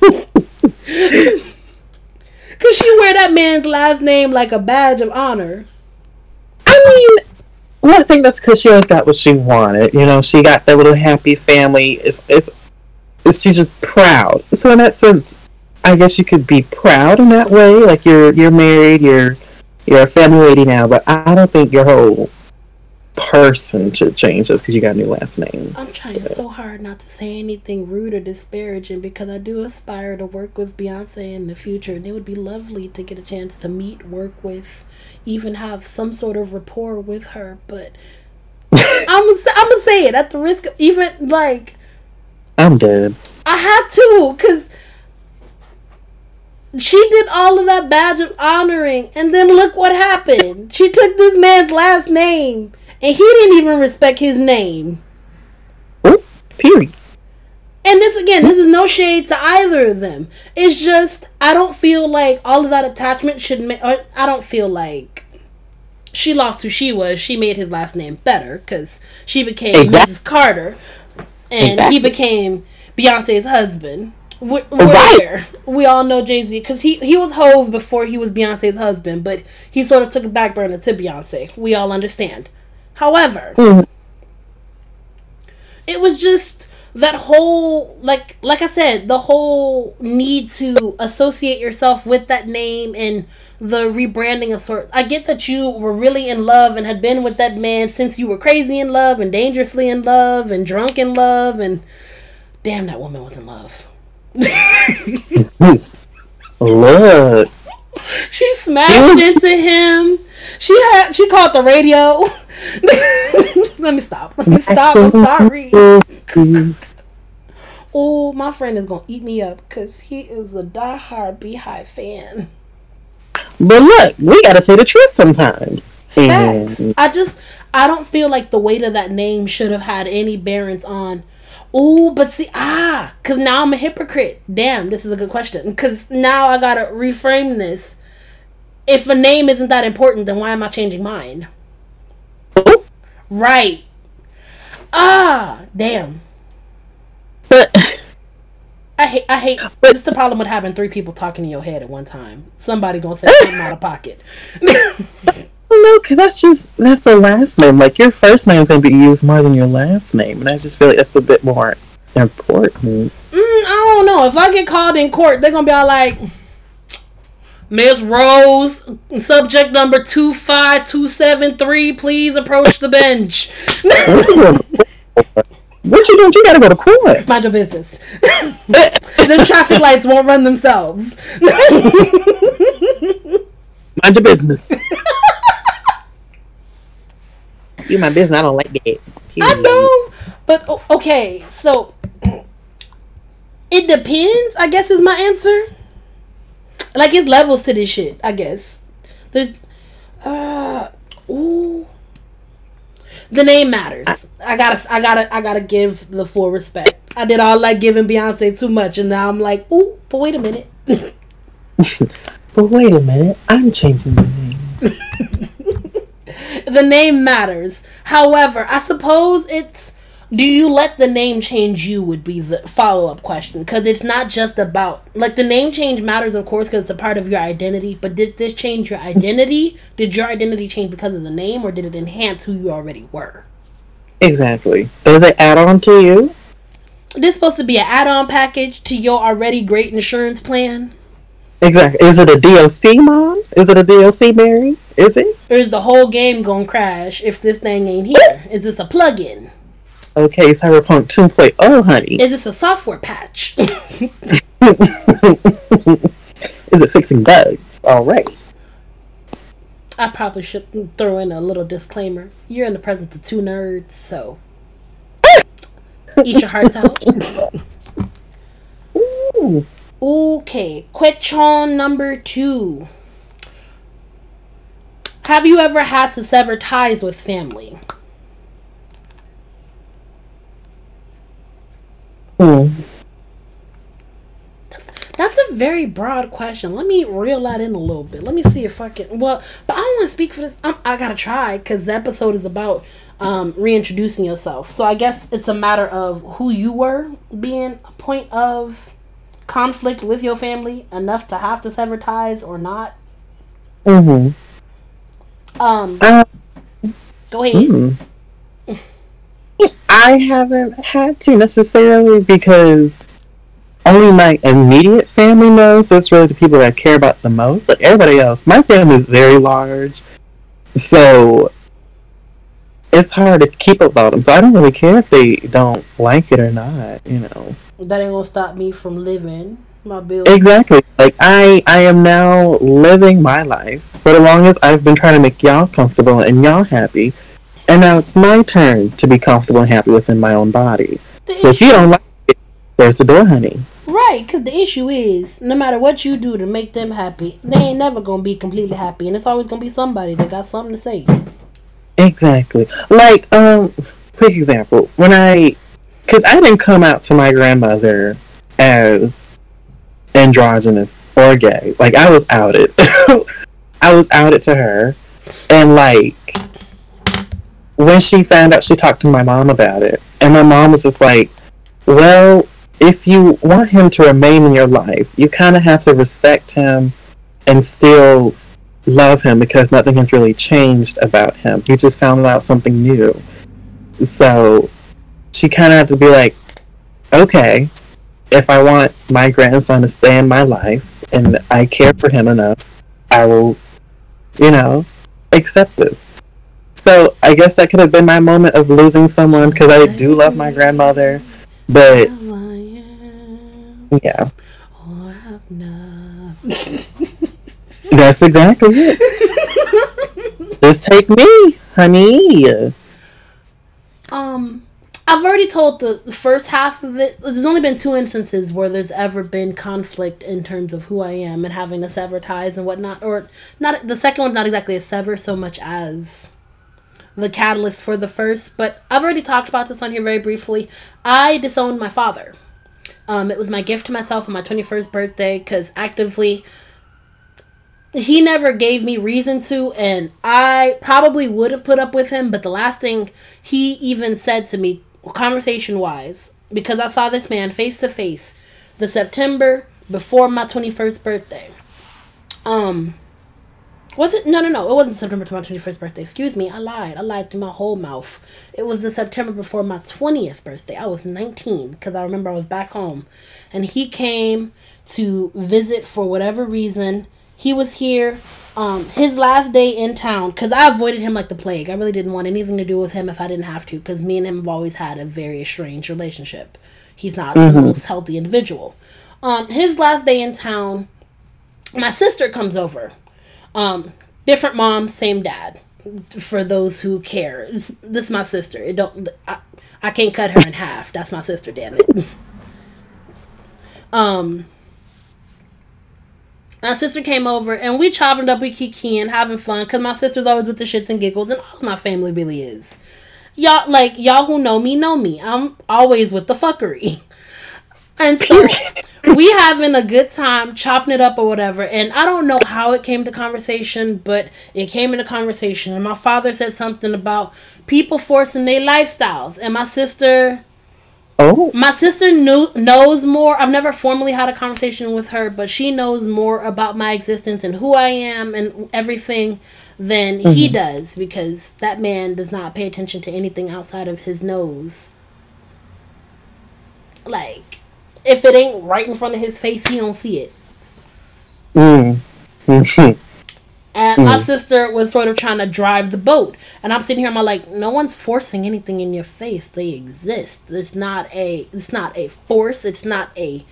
A: Cause she wear that man's last name like a badge of honor.
B: I mean, well, I think that's because she always got what she wanted. You know, she got that little happy family. It's, it's, it's she's just proud. So in that sense, I guess you could be proud in that way. Like you're you're married, you're you're a family lady now. But I don't think your whole person should change just because you got a new last name.
A: I'm trying so hard not to say anything rude or disparaging because I do aspire to work with Beyonce in the future, and it would be lovely to get a chance to meet, work with, even have some sort of rapport with her. But I'm gonna I'm gonna say it at the risk of even like
B: I'm dead.
A: I had to because she did all of that badge of honoring, and then look what happened. She took this man's last name, and he didn't even respect his name.
B: Oh, period.
A: and this again, this is no shade to either of them. It's just I don't feel like all of that attachment should. Ma- I don't feel like she lost who she was. She made his last name better because she became exactly. Mrs. Carter, and exactly. he became Beyonce's husband. We, right. we all know Jay Z because he he was Hove before he was Beyonce's husband, but he sort of took a back burner to Beyonce. We all understand. However, mm. it was just that whole like like I said, the whole need to associate yourself with that name and the rebranding of sorts. I get that you were really in love and had been with that man since you were crazy in love and dangerously in love and drunk in love and damn that woman was in love. Look. She smashed into him. She had she called the radio. Let me stop. Let me stop. I'm sorry. oh, my friend is gonna eat me up because he is a diehard Beyhive fan.
B: But look, we gotta say the truth sometimes.
A: Facts. And... I just I don't feel like the weight of that name should have had any bearings on. Oh, but see, ah, because now I'm a hypocrite. Damn, this is a good question. Because now I gotta reframe this. If a name isn't that important, then why am I changing mine? Right. Ah, damn. But I hate. I hate. But, it's the problem with having three people talking in your head at one time. Somebody gonna say something out of pocket.
B: no, because that's just that's the last name. Like your first name is gonna be used more than your last name, and I just feel like that's a bit more important.
A: Mm, I don't know. If I get called in court, they're gonna be all like. Miss Rose, subject number 25273, please approach the bench.
B: what you doing? You gotta go to court.
A: Mind your business. the traffic lights won't run themselves.
B: Mind your business. You my business. I don't like that.
A: I know, but okay. So it depends. I guess is my answer. Like it's levels to this shit, I guess. There's uh ooh. The name matters. I, I gotta I gotta I gotta give the full respect. I did all like giving Beyonce too much and now I'm like, ooh, but wait a minute.
B: but wait a minute, I'm changing the name.
A: the name matters. However, I suppose it's do you let the name change you would be the follow-up question. Because it's not just about like the name change matters of course because it's a part of your identity but did this change your identity? Did your identity change because of the name or did it enhance who you already were?
B: Exactly. Does it add on to you?
A: This supposed to be an add-on package to your already great insurance plan
B: exactly is it a doc mom is it a doc mary is it
A: or is the whole game gonna crash if this thing ain't here is this a plug-in
B: Okay, Cyberpunk 2.0, honey.
A: Is this a software patch? Is
B: it fixing bugs? All right.
A: I probably should throw in a little disclaimer. You're in the presence of two nerds, so eat your hearts out. Ooh. Okay, question number two. Have you ever had to sever ties with family? Hmm. That's a very broad question. Let me reel that in a little bit. Let me see if I can. Well, but I don't want to speak for this. I'm, i got to try because the episode is about um, reintroducing yourself. So I guess it's a matter of who you were being a point of conflict with your family enough to have to sever ties or not. Mm-hmm. Um. Uh, go ahead. Mm-hmm.
B: I haven't had to necessarily because only my immediate family knows. That's really the people that I care about the most. Like everybody else, my family is very large, so it's hard to keep up about them. So I don't really care if they don't like it or not. You know,
A: that ain't gonna stop me from living my bill.
B: Exactly. Like I, I am now living my life. For the longest, I've been trying to make y'all comfortable and y'all happy. And now it's my turn to be comfortable and happy within my own body. The so issue, if you don't like it, there's the door, honey.
A: Right, because the issue is, no matter what you do to make them happy, they ain't never gonna be completely happy, and it's always gonna be somebody that got something to say.
B: Exactly. Like, um, quick example. When I because I didn't come out to my grandmother as androgynous or gay. Like I was outed. I was outed to her, and like when she found out, she talked to my mom about it, and my mom was just like, "Well, if you want him to remain in your life, you kind of have to respect him and still love him because nothing has really changed about him. You just found out something new." So she kind of had to be like, "Okay, if I want my grandson to stay in my life and I care for him enough, I will, you know, accept this." So I guess that could have been my moment of losing someone because I do love my grandmother, but yeah, that's exactly it. Just take me, honey.
A: Um, I've already told the, the first half of it. There's only been two instances where there's ever been conflict in terms of who I am and having to sever ties and whatnot. Or not. The second one's not exactly a sever so much as the catalyst for the first. But I've already talked about this on here very briefly. I disowned my father. Um, it was my gift to myself on my 21st birthday because actively he never gave me reason to and i probably would have put up with him but the last thing he even said to me conversation wise because i saw this man face to face the september before my 21st birthday. Um was it no no no it wasn't september to my 21st birthday. Excuse me i lied. I lied through my whole mouth. It was the september before my 20th birthday. I was 19 because i remember i was back home and he came to visit for whatever reason. He was here um, his last day in town because I avoided him like the plague. I really didn't want anything to do with him if I didn't have to because me and him have always had a very strange relationship. He's not mm-hmm. the most healthy individual. Um, his last day in town, my sister comes over. Um, different mom, same dad. For those who care, it's, this is my sister. It don't. I, I can't cut her in half. That's my sister. Damn it. um my sister came over and we chopping up, we kikiing, having fun. Cause my sister's always with the shits and giggles, and all of my family really is. Y'all like y'all who know me know me. I'm always with the fuckery. And so we having a good time chopping it up or whatever. And I don't know how it came to conversation, but it came into conversation. And my father said something about people forcing their lifestyles. And my sister Oh. My sister knew knows more. I've never formally had a conversation with her, but she knows more about my existence and who I am and everything than mm-hmm. he does because that man does not pay attention to anything outside of his nose. Like, if it ain't right in front of his face, he don't see it. Mm. Mm-hmm. And mm. my sister was sort of trying to drive the boat. And I'm sitting here, I'm like, no one's forcing anything in your face. They exist. It's not a it's not a force. It's not a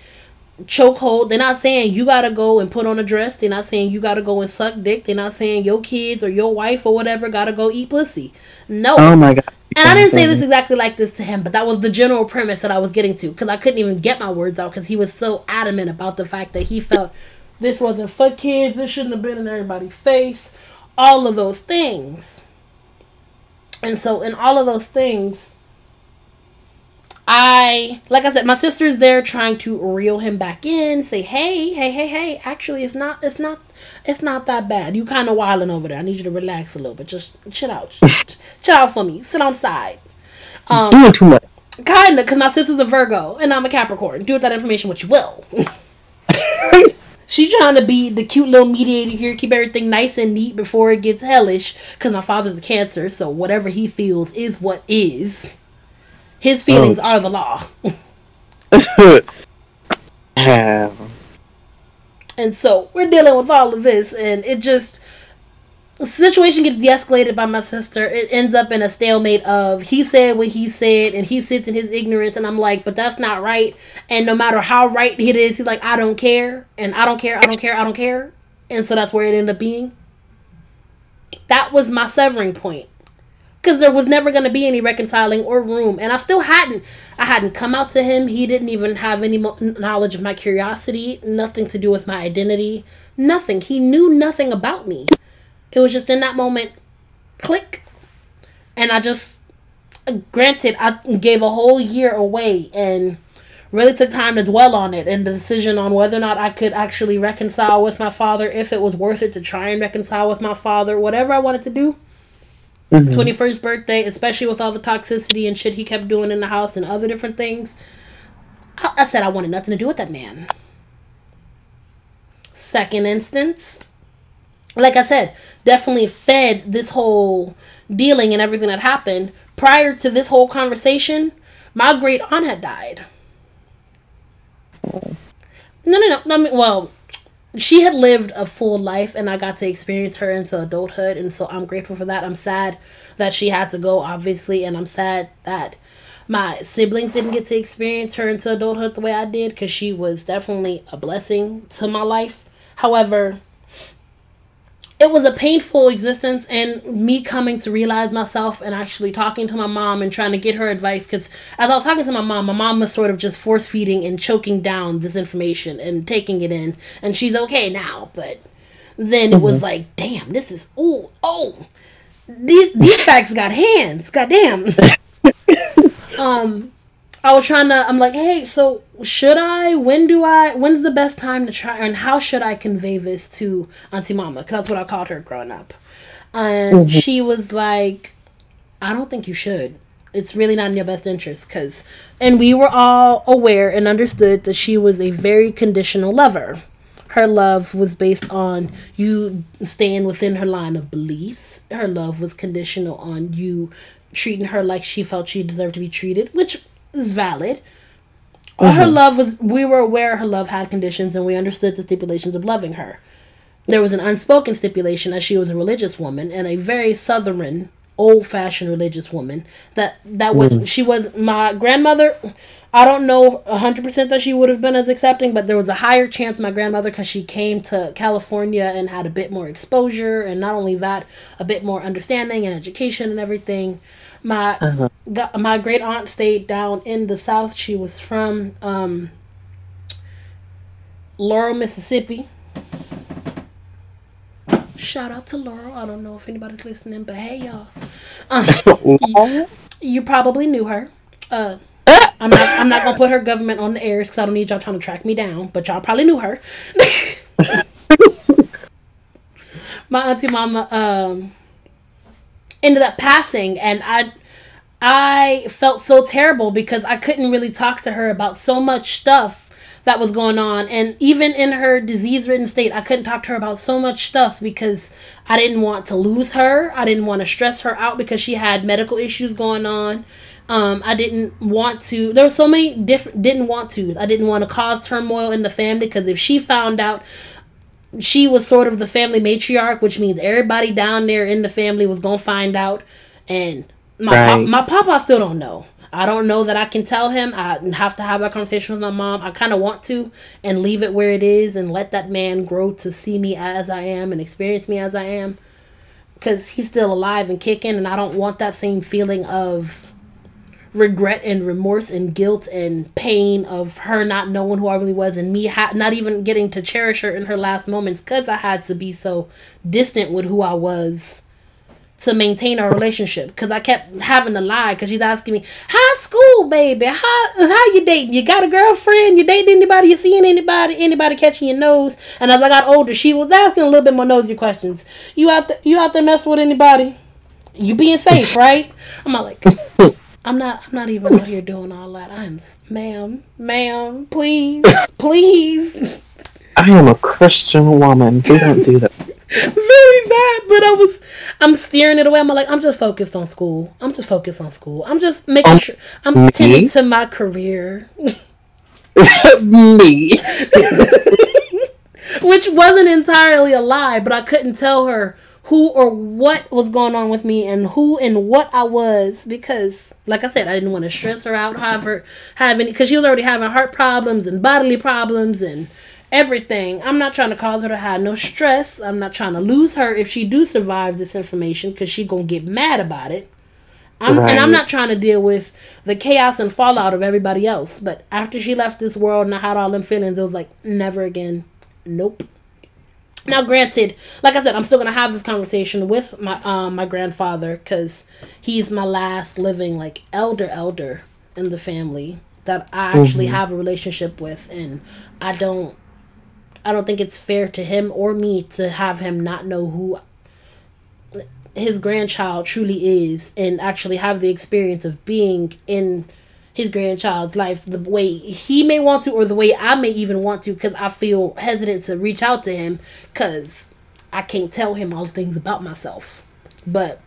A: chokehold. They're not saying you gotta go and put on a dress. They're not saying you gotta go and suck dick. They're not saying your kids or your wife or whatever gotta go eat pussy. No.
B: Oh my god.
A: And I didn't say this exactly like this to him, but that was the general premise that I was getting to because I couldn't even get my words out because he was so adamant about the fact that he felt this wasn't for kids. This shouldn't have been in everybody's face. All of those things. And so, in all of those things, I, like I said, my sister's there trying to reel him back in, say, hey, hey, hey, hey, actually, it's not, it's not, it's not that bad. You kind of wilding over there. I need you to relax a little bit. Just chill out. chill out for me. Sit on side.
B: Um, Doing too much.
A: Kinda, because my sister's a Virgo and I'm a Capricorn. Do with that information what you will. She's trying to be the cute little mediator here, keep everything nice and neat before it gets hellish. Because my father's a Cancer, so whatever he feels is what is. His oh. feelings oh. are the law. and so we're dealing with all of this, and it just the situation gets de-escalated by my sister. It ends up in a stalemate of he said what he said, and he sits in his ignorance, and I'm like, but that's not right. And no matter how right it is, he's like, I don't care, and I don't care, I don't care, I don't care, and so that's where it ended up being. That was my severing point, because there was never going to be any reconciling or room, and I still hadn't. I hadn't come out to him. He didn't even have any knowledge of my curiosity, nothing to do with my identity, nothing. He knew nothing about me. It was just in that moment, click. And I just granted, I gave a whole year away and really took time to dwell on it and the decision on whether or not I could actually reconcile with my father, if it was worth it to try and reconcile with my father, whatever I wanted to do. Mm-hmm. 21st birthday, especially with all the toxicity and shit he kept doing in the house and other different things. I, I said I wanted nothing to do with that man. Second instance, like I said, definitely fed this whole dealing and everything that happened. Prior to this whole conversation, my great aunt had died. No, no, no. no well, she had lived a full life, and I got to experience her into adulthood, and so I'm grateful for that. I'm sad that she had to go, obviously, and I'm sad that my siblings didn't get to experience her into adulthood the way I did, because she was definitely a blessing to my life. However, it was a painful existence and me coming to realize myself and actually talking to my mom and trying to get her advice because as i was talking to my mom my mom was sort of just force feeding and choking down this information and taking it in and she's okay now but then mm-hmm. it was mm-hmm. like damn this is oh oh these these facts got hands god damn um I was trying to. I'm like, hey, so should I? When do I? When's the best time to try? And how should I convey this to Auntie Mama? Because that's what I called her growing up. And mm-hmm. she was like, I don't think you should. It's really not in your best interest. Because, and we were all aware and understood that she was a very conditional lover. Her love was based on you staying within her line of beliefs. Her love was conditional on you treating her like she felt she deserved to be treated, which is valid. Mm-hmm. Her love was, we were aware her love had conditions and we understood the stipulations of loving her. There was an unspoken stipulation as she was a religious woman and a very southern, old fashioned religious woman that, that would, mm. she was my grandmother. I don't know 100% that she would have been as accepting, but there was a higher chance my grandmother, because she came to California and had a bit more exposure, and not only that, a bit more understanding and education and everything. My uh-huh. my great aunt stayed down in the south. She was from um, Laurel, Mississippi. Shout out to Laurel. I don't know if anybody's listening, but hey y'all. Uh, you, you, probably knew her. Uh, I'm not. I'm not gonna put her government on the airs because I don't need y'all trying to track me down. But y'all probably knew her. My auntie mama um, ended up passing and I I felt so terrible because I couldn't really talk to her about so much stuff that was going on and even in her disease ridden state I couldn't talk to her about so much stuff because I didn't want to lose her. I didn't want to stress her out because she had medical issues going on. Um, I didn't want to. There were so many different. Didn't want to. I didn't want to cause turmoil in the family because if she found out she was sort of the family matriarch, which means everybody down there in the family was gonna find out, and my right. pop, my papa still don't know. I don't know that I can tell him. I have to have that conversation with my mom. I kind of want to and leave it where it is and let that man grow to see me as I am and experience me as I am. Because he's still alive and kicking, and I don't want that same feeling of regret and remorse and guilt and pain of her not knowing who I really was and me ha- not even getting to cherish her in her last moments because I had to be so distant with who I was to maintain our relationship because I kept having to lie because she's asking me, "High school, baby, how how you dating? You got a girlfriend? You dating anybody? You seeing anybody? Anybody catching your nose?" And as I got older, she was asking a little bit more nosy questions. You out there? You out there messing with anybody? You being safe, right? I'm not like. I'm not. I'm not even out here doing all that. I'm, ma'am, ma'am, please, please.
B: I am a Christian woman. We don't do that.
A: Very bad, but I was. I'm steering it away. I'm like, I'm just focused on school. I'm just focused on school. I'm just making um, sure. I'm tending to my career. me. Which wasn't entirely a lie, but I couldn't tell her who or what was going on with me and who and what I was because like I said I didn't want to stress her out however having because she was already having heart problems and bodily problems and everything. I'm not trying to cause her to have no stress. I'm not trying to lose her. If she do survive this information because she gonna get mad about it I'm, right. and I'm not trying to deal with the chaos and fallout of everybody else. But after she left this world and I had all them feelings it was like never again. Nope Now, granted, like I said, I'm still gonna have this conversation with my um my grandfather because he's my last living like elder elder in the family that I actually mm-hmm. have a relationship with, and I don't I don't think it's fair to him or me to have him not know who his grandchild truly is and actually have the experience of being in his grandchild's life the way he may want to or the way I may even want to because I feel hesitant to reach out to him because I can't tell him all the things about myself. But.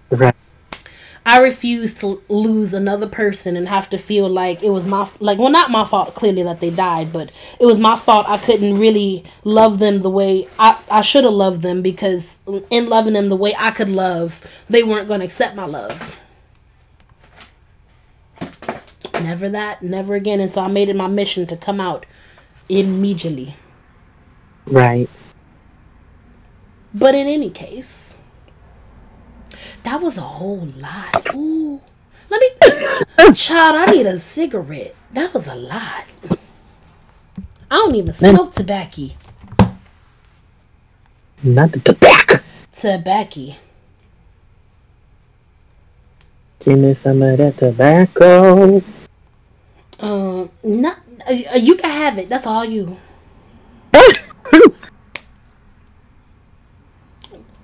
A: I refuse to lose another person and have to feel like it was my like well not my fault clearly that they died but it was my fault I couldn't really love them the way I, I should have loved them because in loving them the way I could love they weren't going to accept my love never that never again and so I made it my mission to come out immediately
B: right
A: but in any case that was a whole lot. Ooh. Let me Child, I need a cigarette. That was a lot. I don't even smoke tobacco.
B: Not the tobacco.
A: Tobacco.
B: Give me some of that tobacco.
A: Um, not uh, you can have it. That's all you.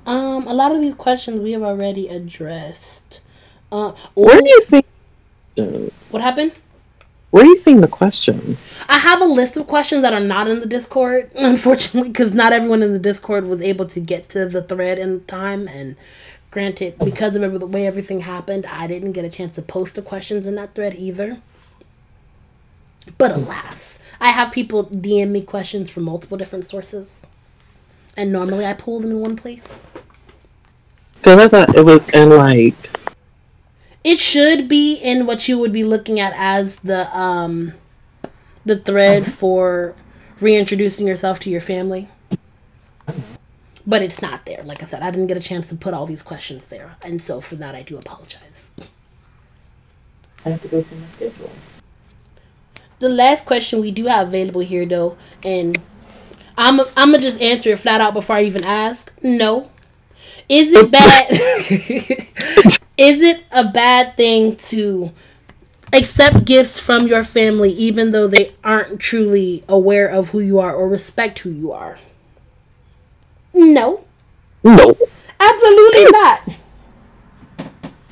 A: Um, a lot of these questions we have already addressed. Uh,
B: Where do you see?
A: What happened?
B: Where are you seeing the question?
A: I have a list of questions that are not in the Discord, unfortunately, because not everyone in the Discord was able to get to the thread in time. And granted, because of the way everything happened, I didn't get a chance to post the questions in that thread either. But alas, I have people DM me questions from multiple different sources and normally I pull them in one place.
B: Because I thought it was in like.
A: It should be in what you would be looking at as the um, the thread uh-huh. for reintroducing yourself to your family. But it's not there. Like I said, I didn't get a chance to put all these questions there, and so for that I do apologize.
B: I have to go through my schedule.
A: The last question we do have available here, though, and I'm I'm gonna just answer it flat out before I even ask. No. Is it bad? is it a bad thing to accept gifts from your family even though they aren't truly aware of who you are or respect who you are? No.
B: No.
A: Absolutely not.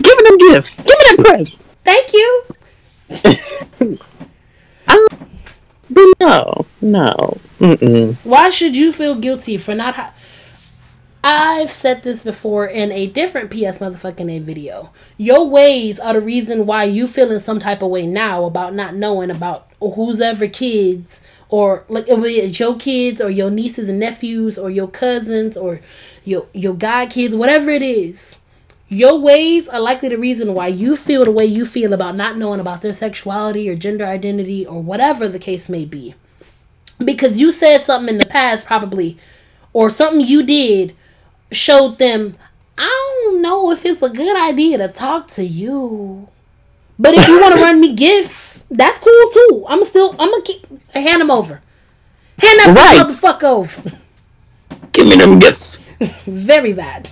B: Give me them gifts. Give me them presents.
A: Thank you.
B: um, but no, no. Mm-mm.
A: Why should you feel guilty for not? Ha- I've said this before in a different PS motherfucking A video. Your ways are the reason why you feel in some type of way now about not knowing about who's ever kids or like it's your kids or your nieces and nephews or your cousins or your your god kids, whatever it is. Your ways are likely the reason why you feel the way you feel about not knowing about their sexuality or gender identity or whatever the case may be. Because you said something in the past, probably, or something you did showed them, I don't know if it's a good idea to talk to you. But if you want to run me gifts, that's cool too. I'm still, I'm gonna keep, hand them over. Hand that right. motherfucker over.
B: Give me them gifts.
A: Very bad.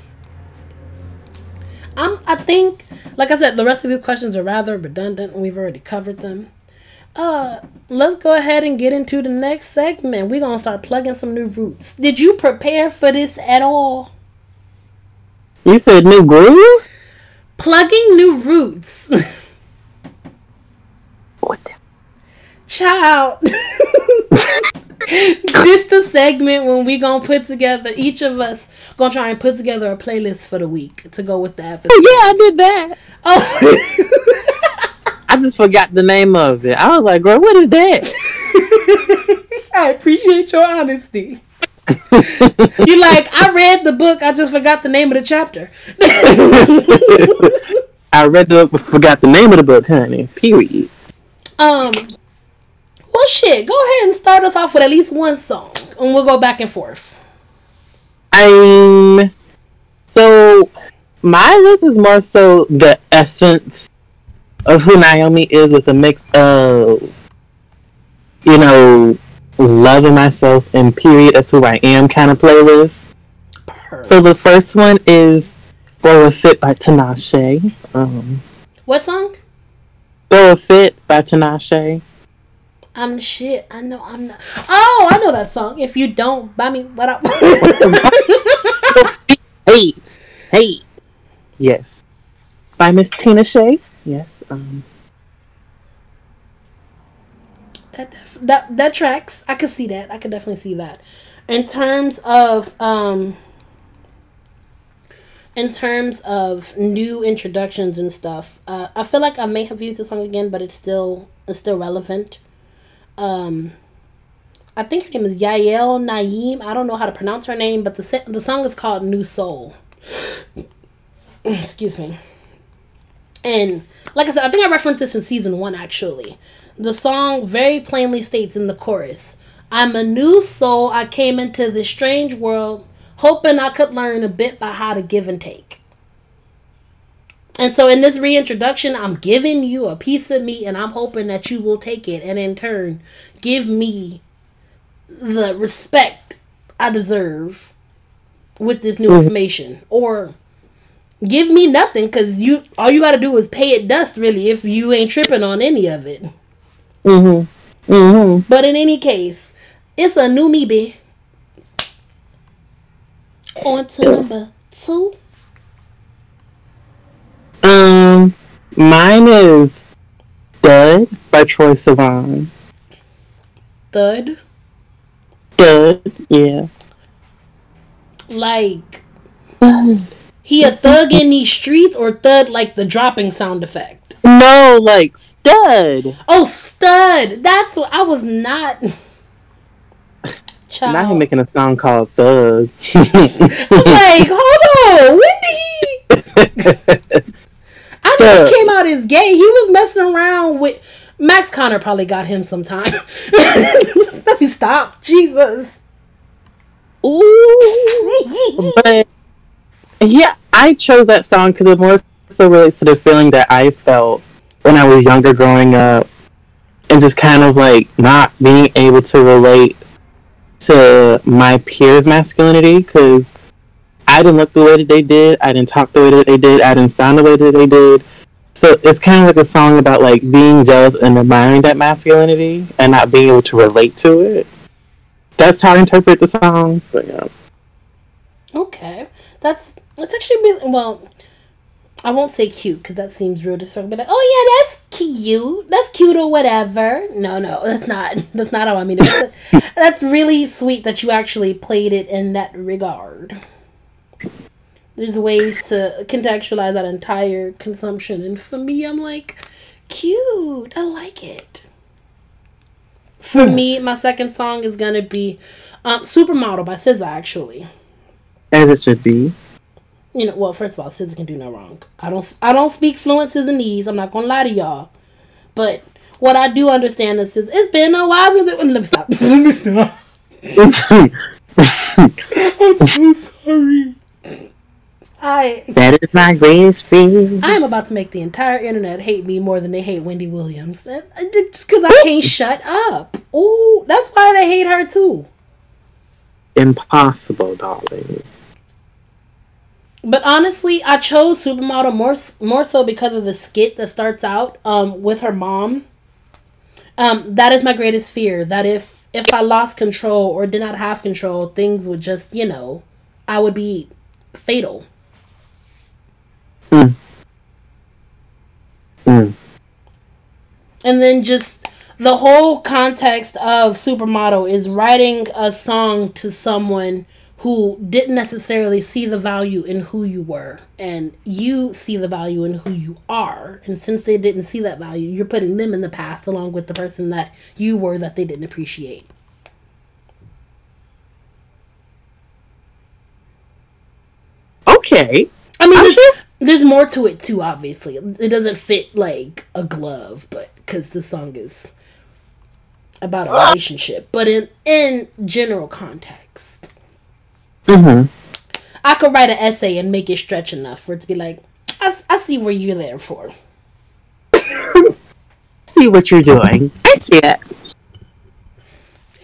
A: I'm, I think, like I said, the rest of these questions are rather redundant, and we've already covered them. Uh, let's go ahead and get into the next segment. We're gonna start plugging some new roots. Did you prepare for this at all?
B: You said new grooves?
A: Plugging new roots.
B: what the?
A: Child. this the segment when we gonna put together each of us gonna try and put together a playlist for the week to go with the episode.
B: Oh, yeah, I did that. Oh, I just forgot the name of it. I was like, "Girl, what is that?"
A: I appreciate your honesty. you like I read the book, I just forgot the name of the chapter.
B: I read the book, but forgot the name of the book, honey. Period.
A: Um, well, shit. Go ahead and start us off with at least one song, and we'll go back and forth.
B: I'm so my list is more so the essence of who Naomi is, with a mix of you know loving myself and period as who I am kind of playlist.
A: heard.
B: So the first one is Throw a Fit by Tinashe. Um,
A: what song?
B: Throw a Fit by Tinashe.
A: I'm the shit. I know I'm not. Oh, I know that song. If you don't buy me, what up?
B: hey, hey. Yes. By Miss Tinashe. Yes. Um.
A: That, that that tracks. I could see that. I could definitely see that. In terms of um in terms of new introductions and stuff, uh, I feel like I may have used the song again, but it's still it's still relevant. Um, I think her name is Yael Naim. I don't know how to pronounce her name, but the the song is called New Soul. Excuse me. And like I said, I think I referenced this in season one actually. The song very plainly states in the chorus, I'm a new soul. I came into this strange world hoping I could learn a bit by how to give and take. And so in this reintroduction, I'm giving you a piece of me and I'm hoping that you will take it and in turn give me the respect I deserve with this new mm-hmm. information or give me nothing cuz you all you got to do is pay it dust really if you ain't tripping on any of it. Mm-hmm. Mm-hmm. But in any case, it's a new me, be. On to number two.
B: Um, mine is Thud by Troye Sivan.
A: Thud?
B: Thud, yeah.
A: Like, he a thug in these streets or thud like the dropping sound effect?
B: No, like stud.
A: Oh, stud. That's what I was not.
B: Child. Now he's making a song called Thug.
A: Like, hold on, when did he? I know he came out as gay. He was messing around with Max Connor. Probably got him sometime. Let me stop, Jesus.
B: Ooh, but yeah, I chose that song because it more so relates to the feeling that I felt when I was younger, growing up, and just kind of like not being able to relate to my peers' masculinity because I didn't look the way that they did, I didn't talk the way that they did, I didn't sound the way that they did. So it's kind of like a song about like being jealous and admiring that masculinity and not being able to relate to it. That's how I interpret the song. But yeah.
A: Okay, that's that's actually really well. I won't say cute because that seems rude to start. But oh yeah, that's cute. That's cute or whatever. No, no, that's not. That's not how I mean it. that's really sweet that you actually played it in that regard. There's ways to contextualize that entire consumption, and for me, I'm like, cute. I like it. For me, my second song is gonna be um, "Supermodel" by SZA. Actually,
B: as it should be
A: you know, well, first of all, SZA can do no wrong. I don't, I don't speak fluent SZAnese. I'm not gonna lie to y'all, but what I do understand is, is it's been a while since. It, let me stop. let me stop. I'm so sorry. I
B: that is my greatest fear.
A: I am about to make the entire internet hate me more than they hate Wendy Williams, just because I can't shut up. Ooh, that's why they hate her too.
B: Impossible, darling.
A: But honestly, I chose Supermodel more more so because of the skit that starts out um, with her mom. Um, that is my greatest fear. That if if I lost control or did not have control, things would just you know, I would be fatal. Mm. Mm. And then just the whole context of Supermodel is writing a song to someone who didn't necessarily see the value in who you were and you see the value in who you are and since they didn't see that value you're putting them in the past along with the person that you were that they didn't appreciate
B: okay
A: i mean there's, there's more to it too obviously it doesn't fit like a glove but because the song is about a relationship but in in general context Mm-hmm. I could write an essay and make it stretch enough for it to be like, I, I see where you're there for.
B: see what you're doing. I see it.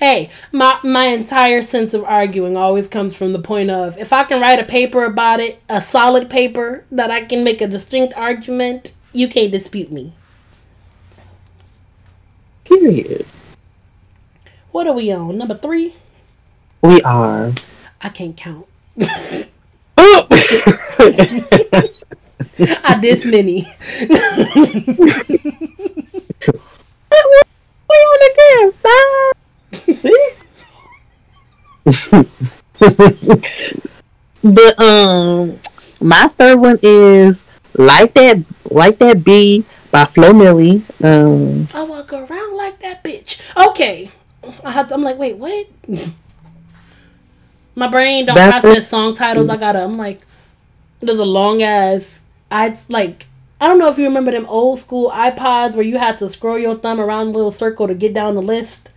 A: Hey, my my entire sense of arguing always comes from the point of if I can write a paper about it, a solid paper that I can make a distinct argument, you can't dispute me.
B: Period.
A: What are we on? Number three?
B: We are.
A: I can't count.
B: Oh!
A: I this many.
B: we on again, but um, my third one is like that, like that B by Flo Milli. Um,
A: I walk around like that bitch. Okay, I have to, I'm like, wait, what? My brain don't process song titles. I gotta. I'm like, there's a long ass. I like. I don't know if you remember them old school iPods where you had to scroll your thumb around a little circle to get down the list.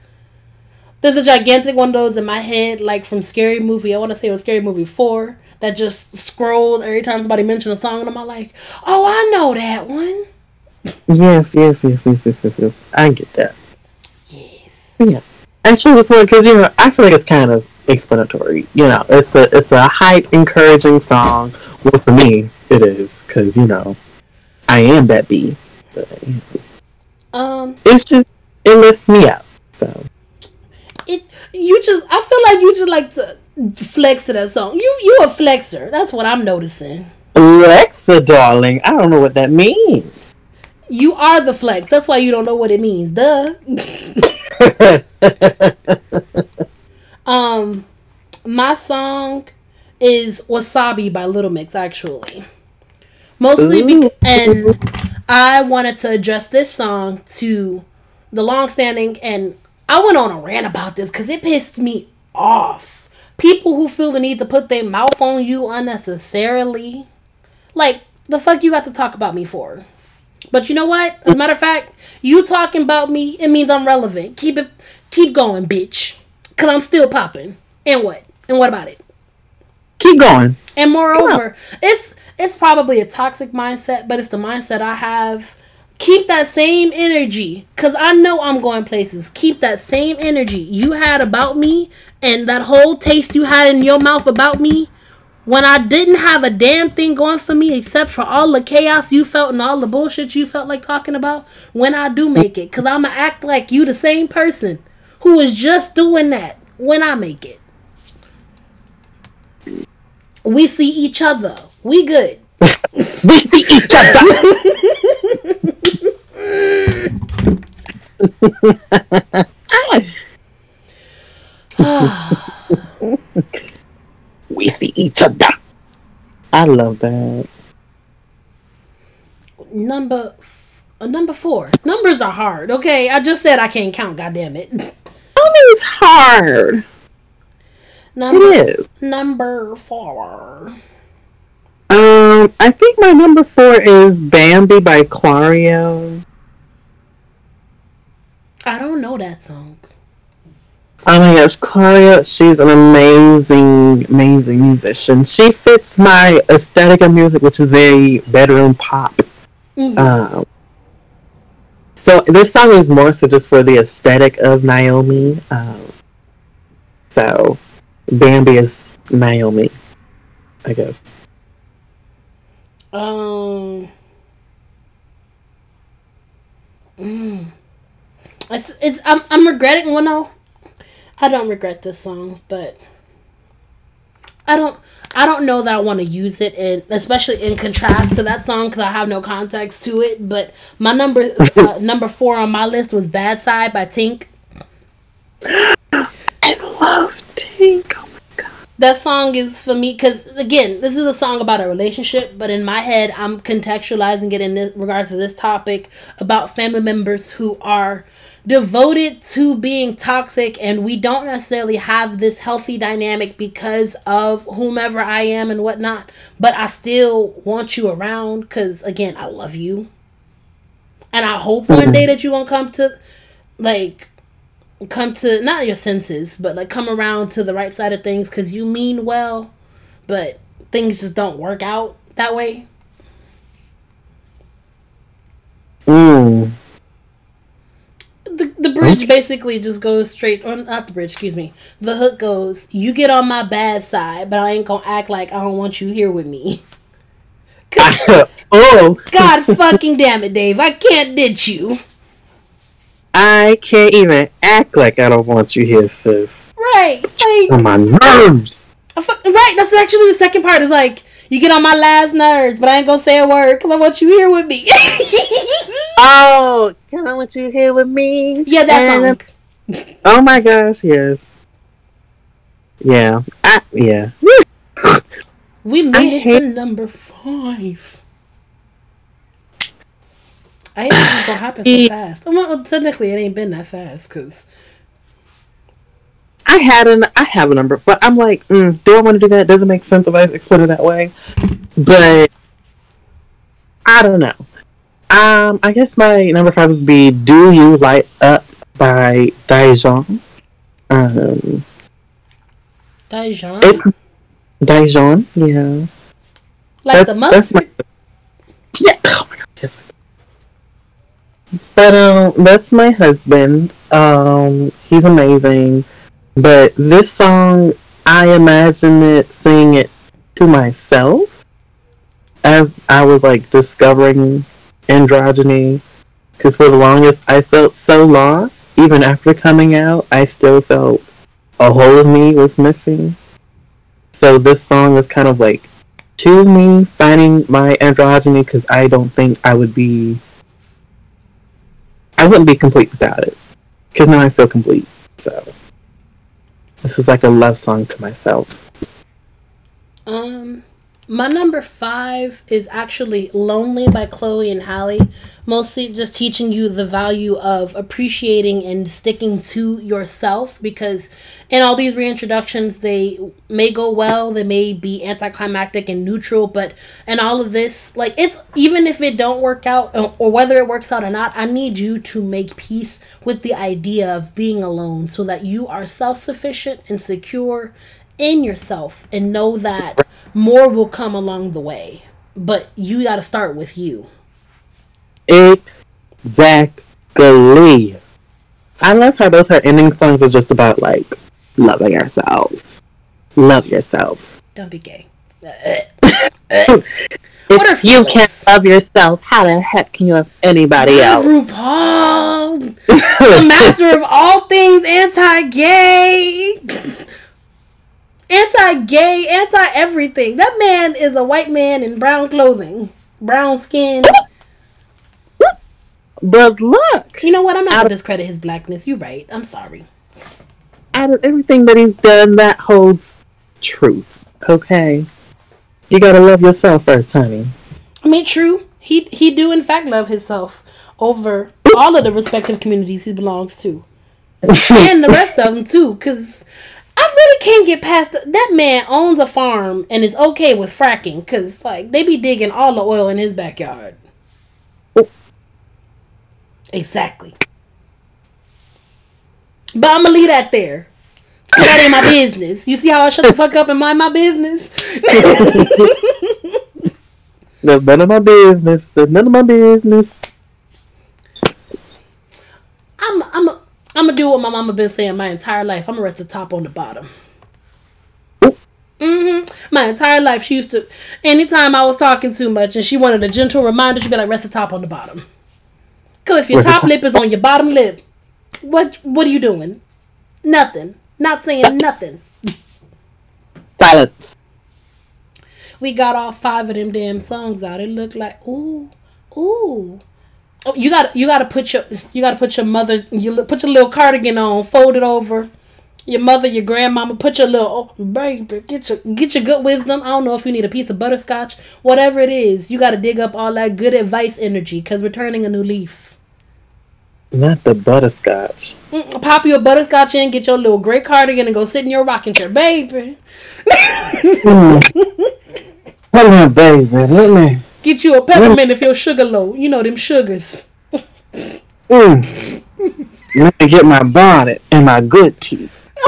A: There's a gigantic one of those in my head, like from Scary Movie. I want to say it was Scary Movie 4, that just scrolls every time somebody mentions a song, and I'm like, oh, I know that one.
B: yes, yes, yes, yes, yes, yes, yes. I get that.
A: Yes.
B: Yeah. Actually, this one because you know I feel like it's kind of explanatory. You know, it's a it's a hype, encouraging song. Well, for me, it is because you know I am that bee. But, you know,
A: Um,
B: it's just it lifts me up. So
A: you just I feel like you just like to flex to that song. You you a flexer. That's what I'm noticing.
B: Alexa, darling, I don't know what that means.
A: You are the flex. That's why you don't know what it means. Duh. um my song is Wasabi by Little Mix actually. Mostly because and I wanted to address this song to the long-standing and I went on a rant about this cuz it pissed me off. People who feel the need to put their mouth on you unnecessarily. Like the fuck you got to talk about me for? But you know what? As a matter of fact, you talking about me, it means I'm relevant. Keep it, keep going, bitch. Cause I'm still popping. And what? And what about it?
B: Keep going.
A: And moreover, it's it's probably a toxic mindset, but it's the mindset I have. Keep that same energy, cause I know I'm going places. Keep that same energy you had about me, and that whole taste you had in your mouth about me. When I didn't have a damn thing going for me except for all the chaos you felt and all the bullshit you felt like talking about, when I do make it, cause I'ma act like you the same person who is just doing that when I make it. We see each other. We good.
B: We see each other. we see each other. I love that.
A: Number f- uh, number four. Numbers are hard. Okay, I just said I can't count. God damn it.
B: It's hard.
A: Number
B: It is.
A: number four.
B: Um, I think my number four is Bambi by Clairo.
A: I don't know that song.
B: Oh my gosh, Clairo, she's an amazing, amazing musician. She fits my aesthetic of music, which is very bedroom pop.
A: Mhm.
B: Um, so this song is more so just for the aesthetic of Naomi. Um, so Bambi is Naomi, I guess.
A: Um. Mm. It's, it's I'm I'm regretting well no, I don't regret this song, but I don't I don't know that I want to use it in especially in contrast to that song because I have no context to it. But my number uh, number four on my list was "Bad Side" by Tink.
B: I love Tink.
A: That song is for me because again this is a song about a relationship but in my head i'm contextualizing it in this regards to this topic about family members who are devoted to being toxic and we don't necessarily have this healthy dynamic because of whomever i am and whatnot but i still want you around because again i love you. And i hope one mm-hmm. day that you won't come to like come to not your senses, but like come around to the right side of things because you mean well, but things just don't work out that way.
B: Mm.
A: The, the bridge basically just goes straight, on not the bridge, excuse me. The hook goes, "You get on my bad side, but I ain't gonna act like I don't want you here with me."
B: oh,
A: God fucking damn it, Dave! I can't ditch you.
B: I can't even act like I don't want you here, sis.
A: Right, like
B: On my nerves.
A: Right. That's actually the second part. Is like you get on my last nerves, but I ain't gonna say a word because I want you here with me.
B: Oh, cause I want you here with me.
A: yeah, that
B: And-
A: song.
B: Oh my gosh, yes. Yeah, I, yeah.
A: We made
B: I
A: it
B: hate-
A: to number five. I ain't think gonna happen so fast. Well, technically, it ain't been that fast because
B: I had an, I have a number, but I'm like, mm, do I want to do that? Doesn't make sense if I explain it that way. But I don't know. Um, I guess my number five would be "Do You Light Up" by Dijon. Um,
A: Dijon,
B: it's Dijon, yeah.
A: like the
B: that's
A: mustard.
B: my yeah. Oh my god, yes. But um, that's my husband. Um, he's amazing. But this song, I imagine it singing it to myself as I was like discovering androgyny. Because for the longest, I felt so lost. Even after coming out, I still felt a hole of me was missing. So this song is kind of like to me finding my androgyny because I don't think I would be. I wouldn't be complete without it. Because now I feel complete. So this is like a love song to myself.
A: Um, my number five is actually "Lonely" by Chloe and Halle. Mostly just teaching you the value of appreciating and sticking to yourself because in all these reintroductions they may go well, they may be anticlimactic and neutral, but in all of this, like it's even if it don't work out or, or whether it works out or not, I need you to make peace with the idea of being alone so that you are self-sufficient and secure in yourself and know that more will come along the way. But you got to start with you.
B: Exactly. I love how both her ending songs are just about like loving ourselves. Love yourself.
A: Don't be gay.
B: What
A: if
B: you can't love yourself, how the heck can you love anybody else?
A: RuPaul, the master of all things anti-gay, anti-gay, anti-everything. That man is a white man in brown clothing, brown skin.
B: But look,
A: You know what? I'm not gonna discredit his blackness. You're right. I'm sorry.
B: out of everything that he's done, that holds truth. Okay, you gotta love yourself first, honey.
A: I mean, true. He he do in fact love himself over all of the respective communities he belongs to, and the rest of them too. Cause I really can't get past the, that man owns a farm and is okay with fracking. Cause like they be digging all the oil in his backyard. Exactly. But I'm gonna leave that there. That ain't my business. You see how I shut the fuck up and mind my business?
B: That's none of my business. That's none of my business.
A: I'm I'm a, I'm gonna do what my mama been saying my entire life. I'm gonna rest the top on the bottom. hmm My entire life, she used to. Anytime I was talking too much and she wanted a gentle reminder, she'd be like, "Rest the top on the bottom." Cause if your top
B: top-
A: lip is on your bottom lip, what what are you doing? Nothing. Not saying nothing.
B: Silence.
A: We got all five of them damn songs out. It looked like ooh, ooh. Oh, you got you got to put your you got to put your mother you put your little cardigan on, fold it over. Your mother, your grandmama, put your little oh, baby, get your get your good wisdom. I don't know if you need a piece of butterscotch, whatever it is. You got to dig up all that good advice energy because we're turning a new leaf.
B: Not the butterscotch.
A: Mm, Pop your butterscotch in, get your little gray cardigan, and go sit in your rocking chair, baby.
B: Hold on, baby. Let me.
A: Get you a peppermint if your sugar low. You know them sugars.
B: Mm. Let me get my bonnet and my good teeth.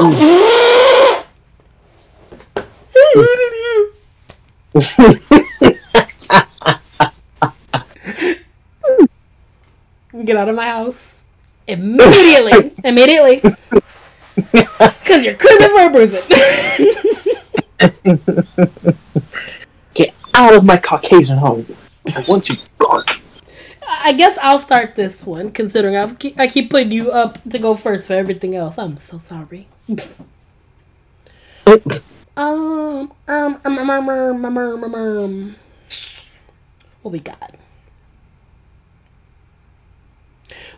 A: Get out of my house. Immediately. Immediately. Because you're Christopher
B: Bruiser. Get out of my Caucasian home. I want you gone.
A: I guess I'll start this one, considering I keep, I keep putting you up to go first for everything else. I'm so sorry. um, um, um, um, um, um, um, um, um, what we got?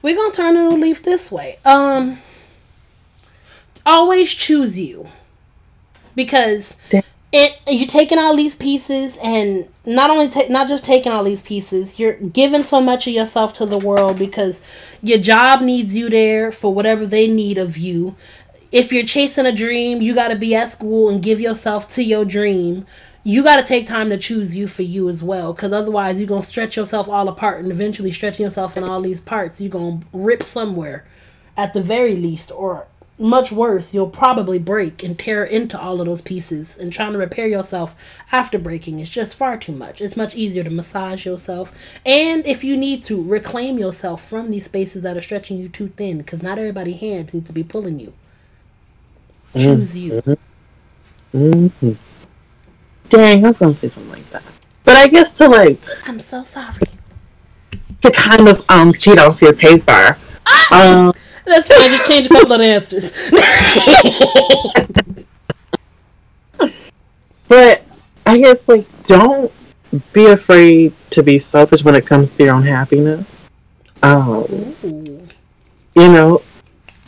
A: We're gonna turn a leaf this way. Um, always choose you because it you're taking all these pieces and not only ta- not just taking all these pieces you're giving so much of yourself to the world because your job needs you there for whatever they need of you. If you're chasing a dream you got to be at school and give yourself to your dream. You got to take time to choose you for you as well because otherwise you're going to stretch yourself all apart and eventually stretching yourself in all these parts. You're going to rip somewhere at the very least or much worse, you'll probably break and tear into all of those pieces. And trying to repair yourself after breaking is just far too much. It's much easier to massage yourself. And if you need to, reclaim yourself from these spaces that are stretching you too thin, because not everybody hands needs to be pulling you. Choose you.
B: Mm-hmm. Dang, I was gonna say something like that. But I guess to like
A: I'm so sorry.
B: To kind of um cheat off your paper. Ah! Um
A: that's fine. Just change a couple of answers.
B: but I guess like don't be afraid to be selfish when it comes to your own happiness. Um, Ooh. you know,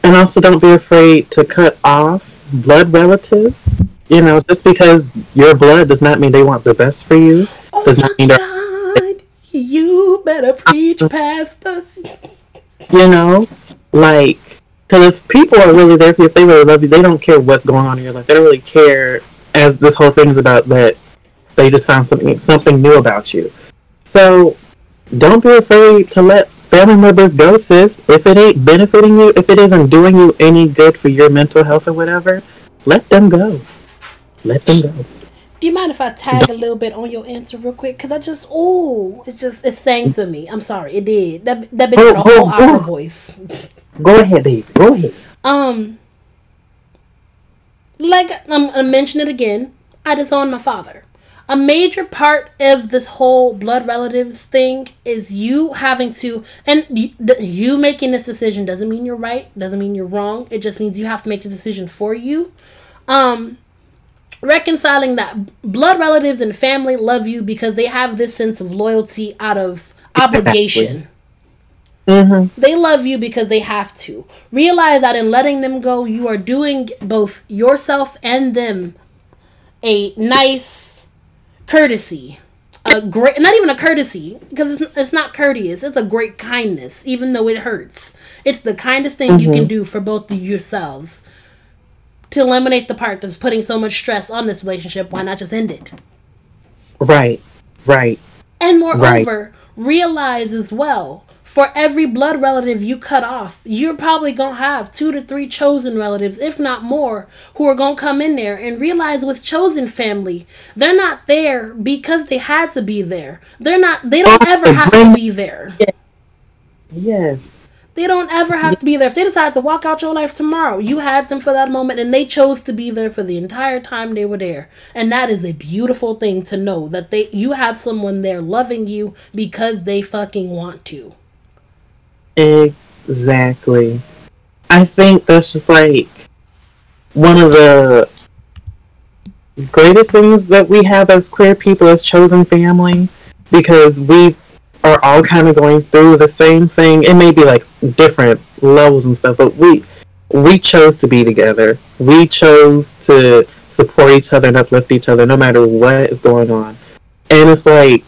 B: and also don't be afraid to cut off blood relatives. You know, just because your blood does not mean they want the best for you. Oh does not mean
A: God. You better preach, Pastor.
B: You know, like, because if people are really there for you, if they really love you, they don't care what's going on in your life. They don't really care, as this whole thing is about, that they just found something something new about you. So, don't be afraid to let family members go, sis. If it ain't benefiting you, if it isn't doing you any good for your mental health or whatever, let them go. Let them go.
A: Do you mind if I tag a little bit on your answer real quick? Cause I just oh, it's just it's saying to me. I'm sorry, it did. That that been a whole opera voice.
B: Go ahead, Dave. Go ahead.
A: Um, like I'm gonna mention it again. I disowned my father. A major part of this whole blood relatives thing is you having to, and you making this decision doesn't mean you're right, doesn't mean you're wrong. It just means you have to make the decision for you. Um, reconciling that blood relatives and family love you because they have this sense of loyalty out of obligation. Mm-hmm. They love you because they have to. Realize that in letting them go, you are doing both yourself and them a nice courtesy. A great, not even a courtesy, because it's, it's not courteous. It's a great kindness, even though it hurts. It's the kindest thing mm-hmm. you can mm-hmm. do for both of yourselves to eliminate the part that's putting so much stress on this relationship. Why not just end it?
B: Right, right.
A: And moreover, right. realize as well for every blood relative you cut off, you're probably gonna have two to three chosen relatives, if not more, who are gonna come in there and realize with chosen family, they're not there because they had to be there. They're not. They don't ever have to be there.
B: Yes.
A: They don't ever have to be there. If they decide to walk out your life tomorrow, you had them for that moment and they chose to be there for the entire time they were there. And that is a beautiful thing to know that they you have someone there loving you because they fucking want to.
B: Exactly. I think that's just like one of the greatest things that we have as queer people as chosen family because we are all kind of going through the same thing. It may be like different levels and stuff, but we we chose to be together. We chose to support each other and uplift each other no matter what is going on. And it's like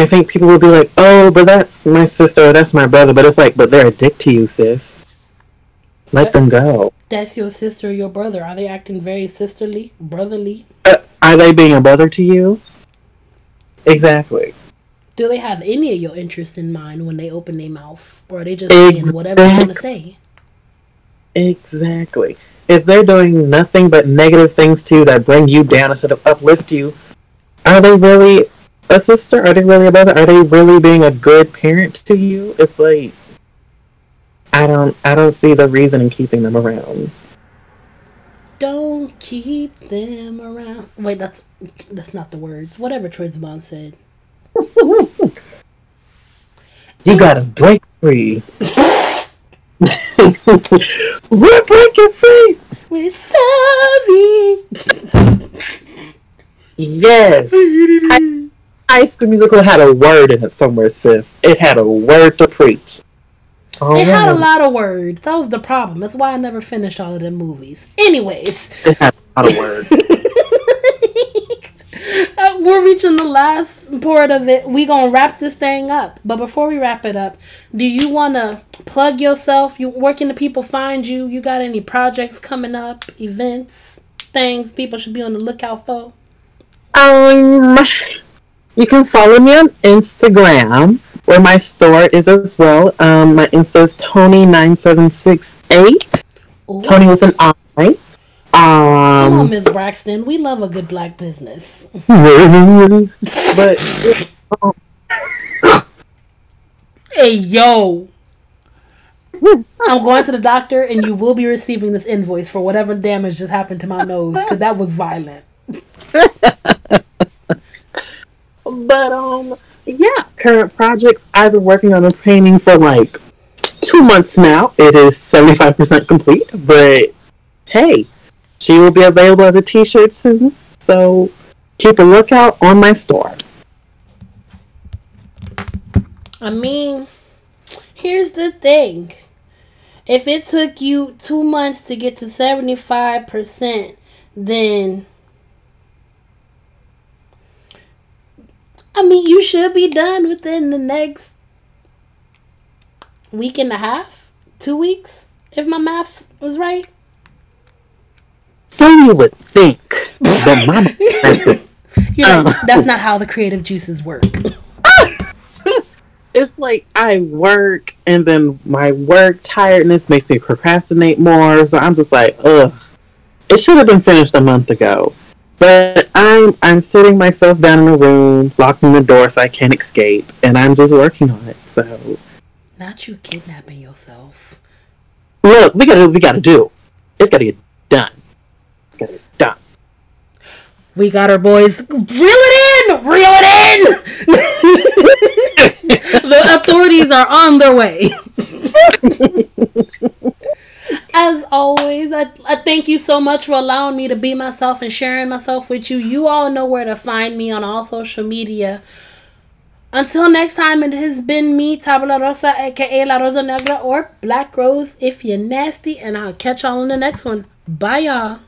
B: I think people will be like, "Oh, but that's my sister, or that's my brother," but it's like, but they're a dick to you, sis. Let that, them go.
A: That's your sister or your brother. Are they acting very sisterly, brotherly?
B: Uh, are they being a brother to you? Exactly.
A: Do they have any of your interests in mind when they open their mouth, or are they just exactly. saying whatever they want to say?
B: Exactly. If they're doing nothing but negative things to you that bring you down instead of uplift you, are they really a sister? Are they really a brother? Are they really being a good parent to you? It's like I don't I don't see the reason in keeping them around.
A: Don't keep them around. Wait, that's that's not the words. Whatever Troye Sivan said.
B: You gotta break free. We're breaking free.
A: We're sorry.
B: Yes. High School Musical had a word in it somewhere, sis. It had a word to preach. Oh,
A: It had a lot of words. That was the problem. That's why I never finished all of them movies. Anyways,
B: It had a lot of words.
A: uh, we're reaching the last part of it. We gonna wrap this thing up. But before we wrap it up, do you wanna plug yourself? You where can the people find you? You got any projects coming up? Events? Things people should be on the lookout for?
B: Um, you can follow me on Instagram, where my store is as well. Um, my Insta is Tony9768.
A: Ooh.
B: Tony with an I.
A: Come on,
B: Um,
A: Miss Braxton. We love a good black business.
B: but
A: Hey yo. I'm going to the doctor and you will be receiving this invoice for whatever damage just happened to my nose because that was violent.
B: but um, yeah, current projects. I've been working on a painting for like two months now. It is seventy five percent complete, but hey, she will be available as a T-shirt soon. So keep a lookout on my store.
A: I mean, here's the thing. If it took you two months to get to 75%, then. I mean, you should be done within the next week and a half, two weeks, if my math was right.
B: So you would think, but mama.
A: You know, uh. that's not how the creative juices work.
B: it's like I work and then my work tiredness makes me procrastinate more. So I'm just like, ugh. It should have been finished a month ago. But I'm I'm sitting myself down in a room, locking the door so I can't escape, and I'm just working on it. So
A: Not you kidnapping yourself.
B: look, we gotta we gotta do. It's gotta get done. It's gotta get done.
A: We got our boys. Reel it in! Reel it in! the authorities are on their way. As always, I, I thank you so much for allowing me to be myself and sharing myself with you. You all know where to find me on all social media. Until next time, it has been me, Tabla Rosa, aka La Rosa Negra, or Black Rose if you're nasty, and I'll catch y'all in the next one. Bye, y'all.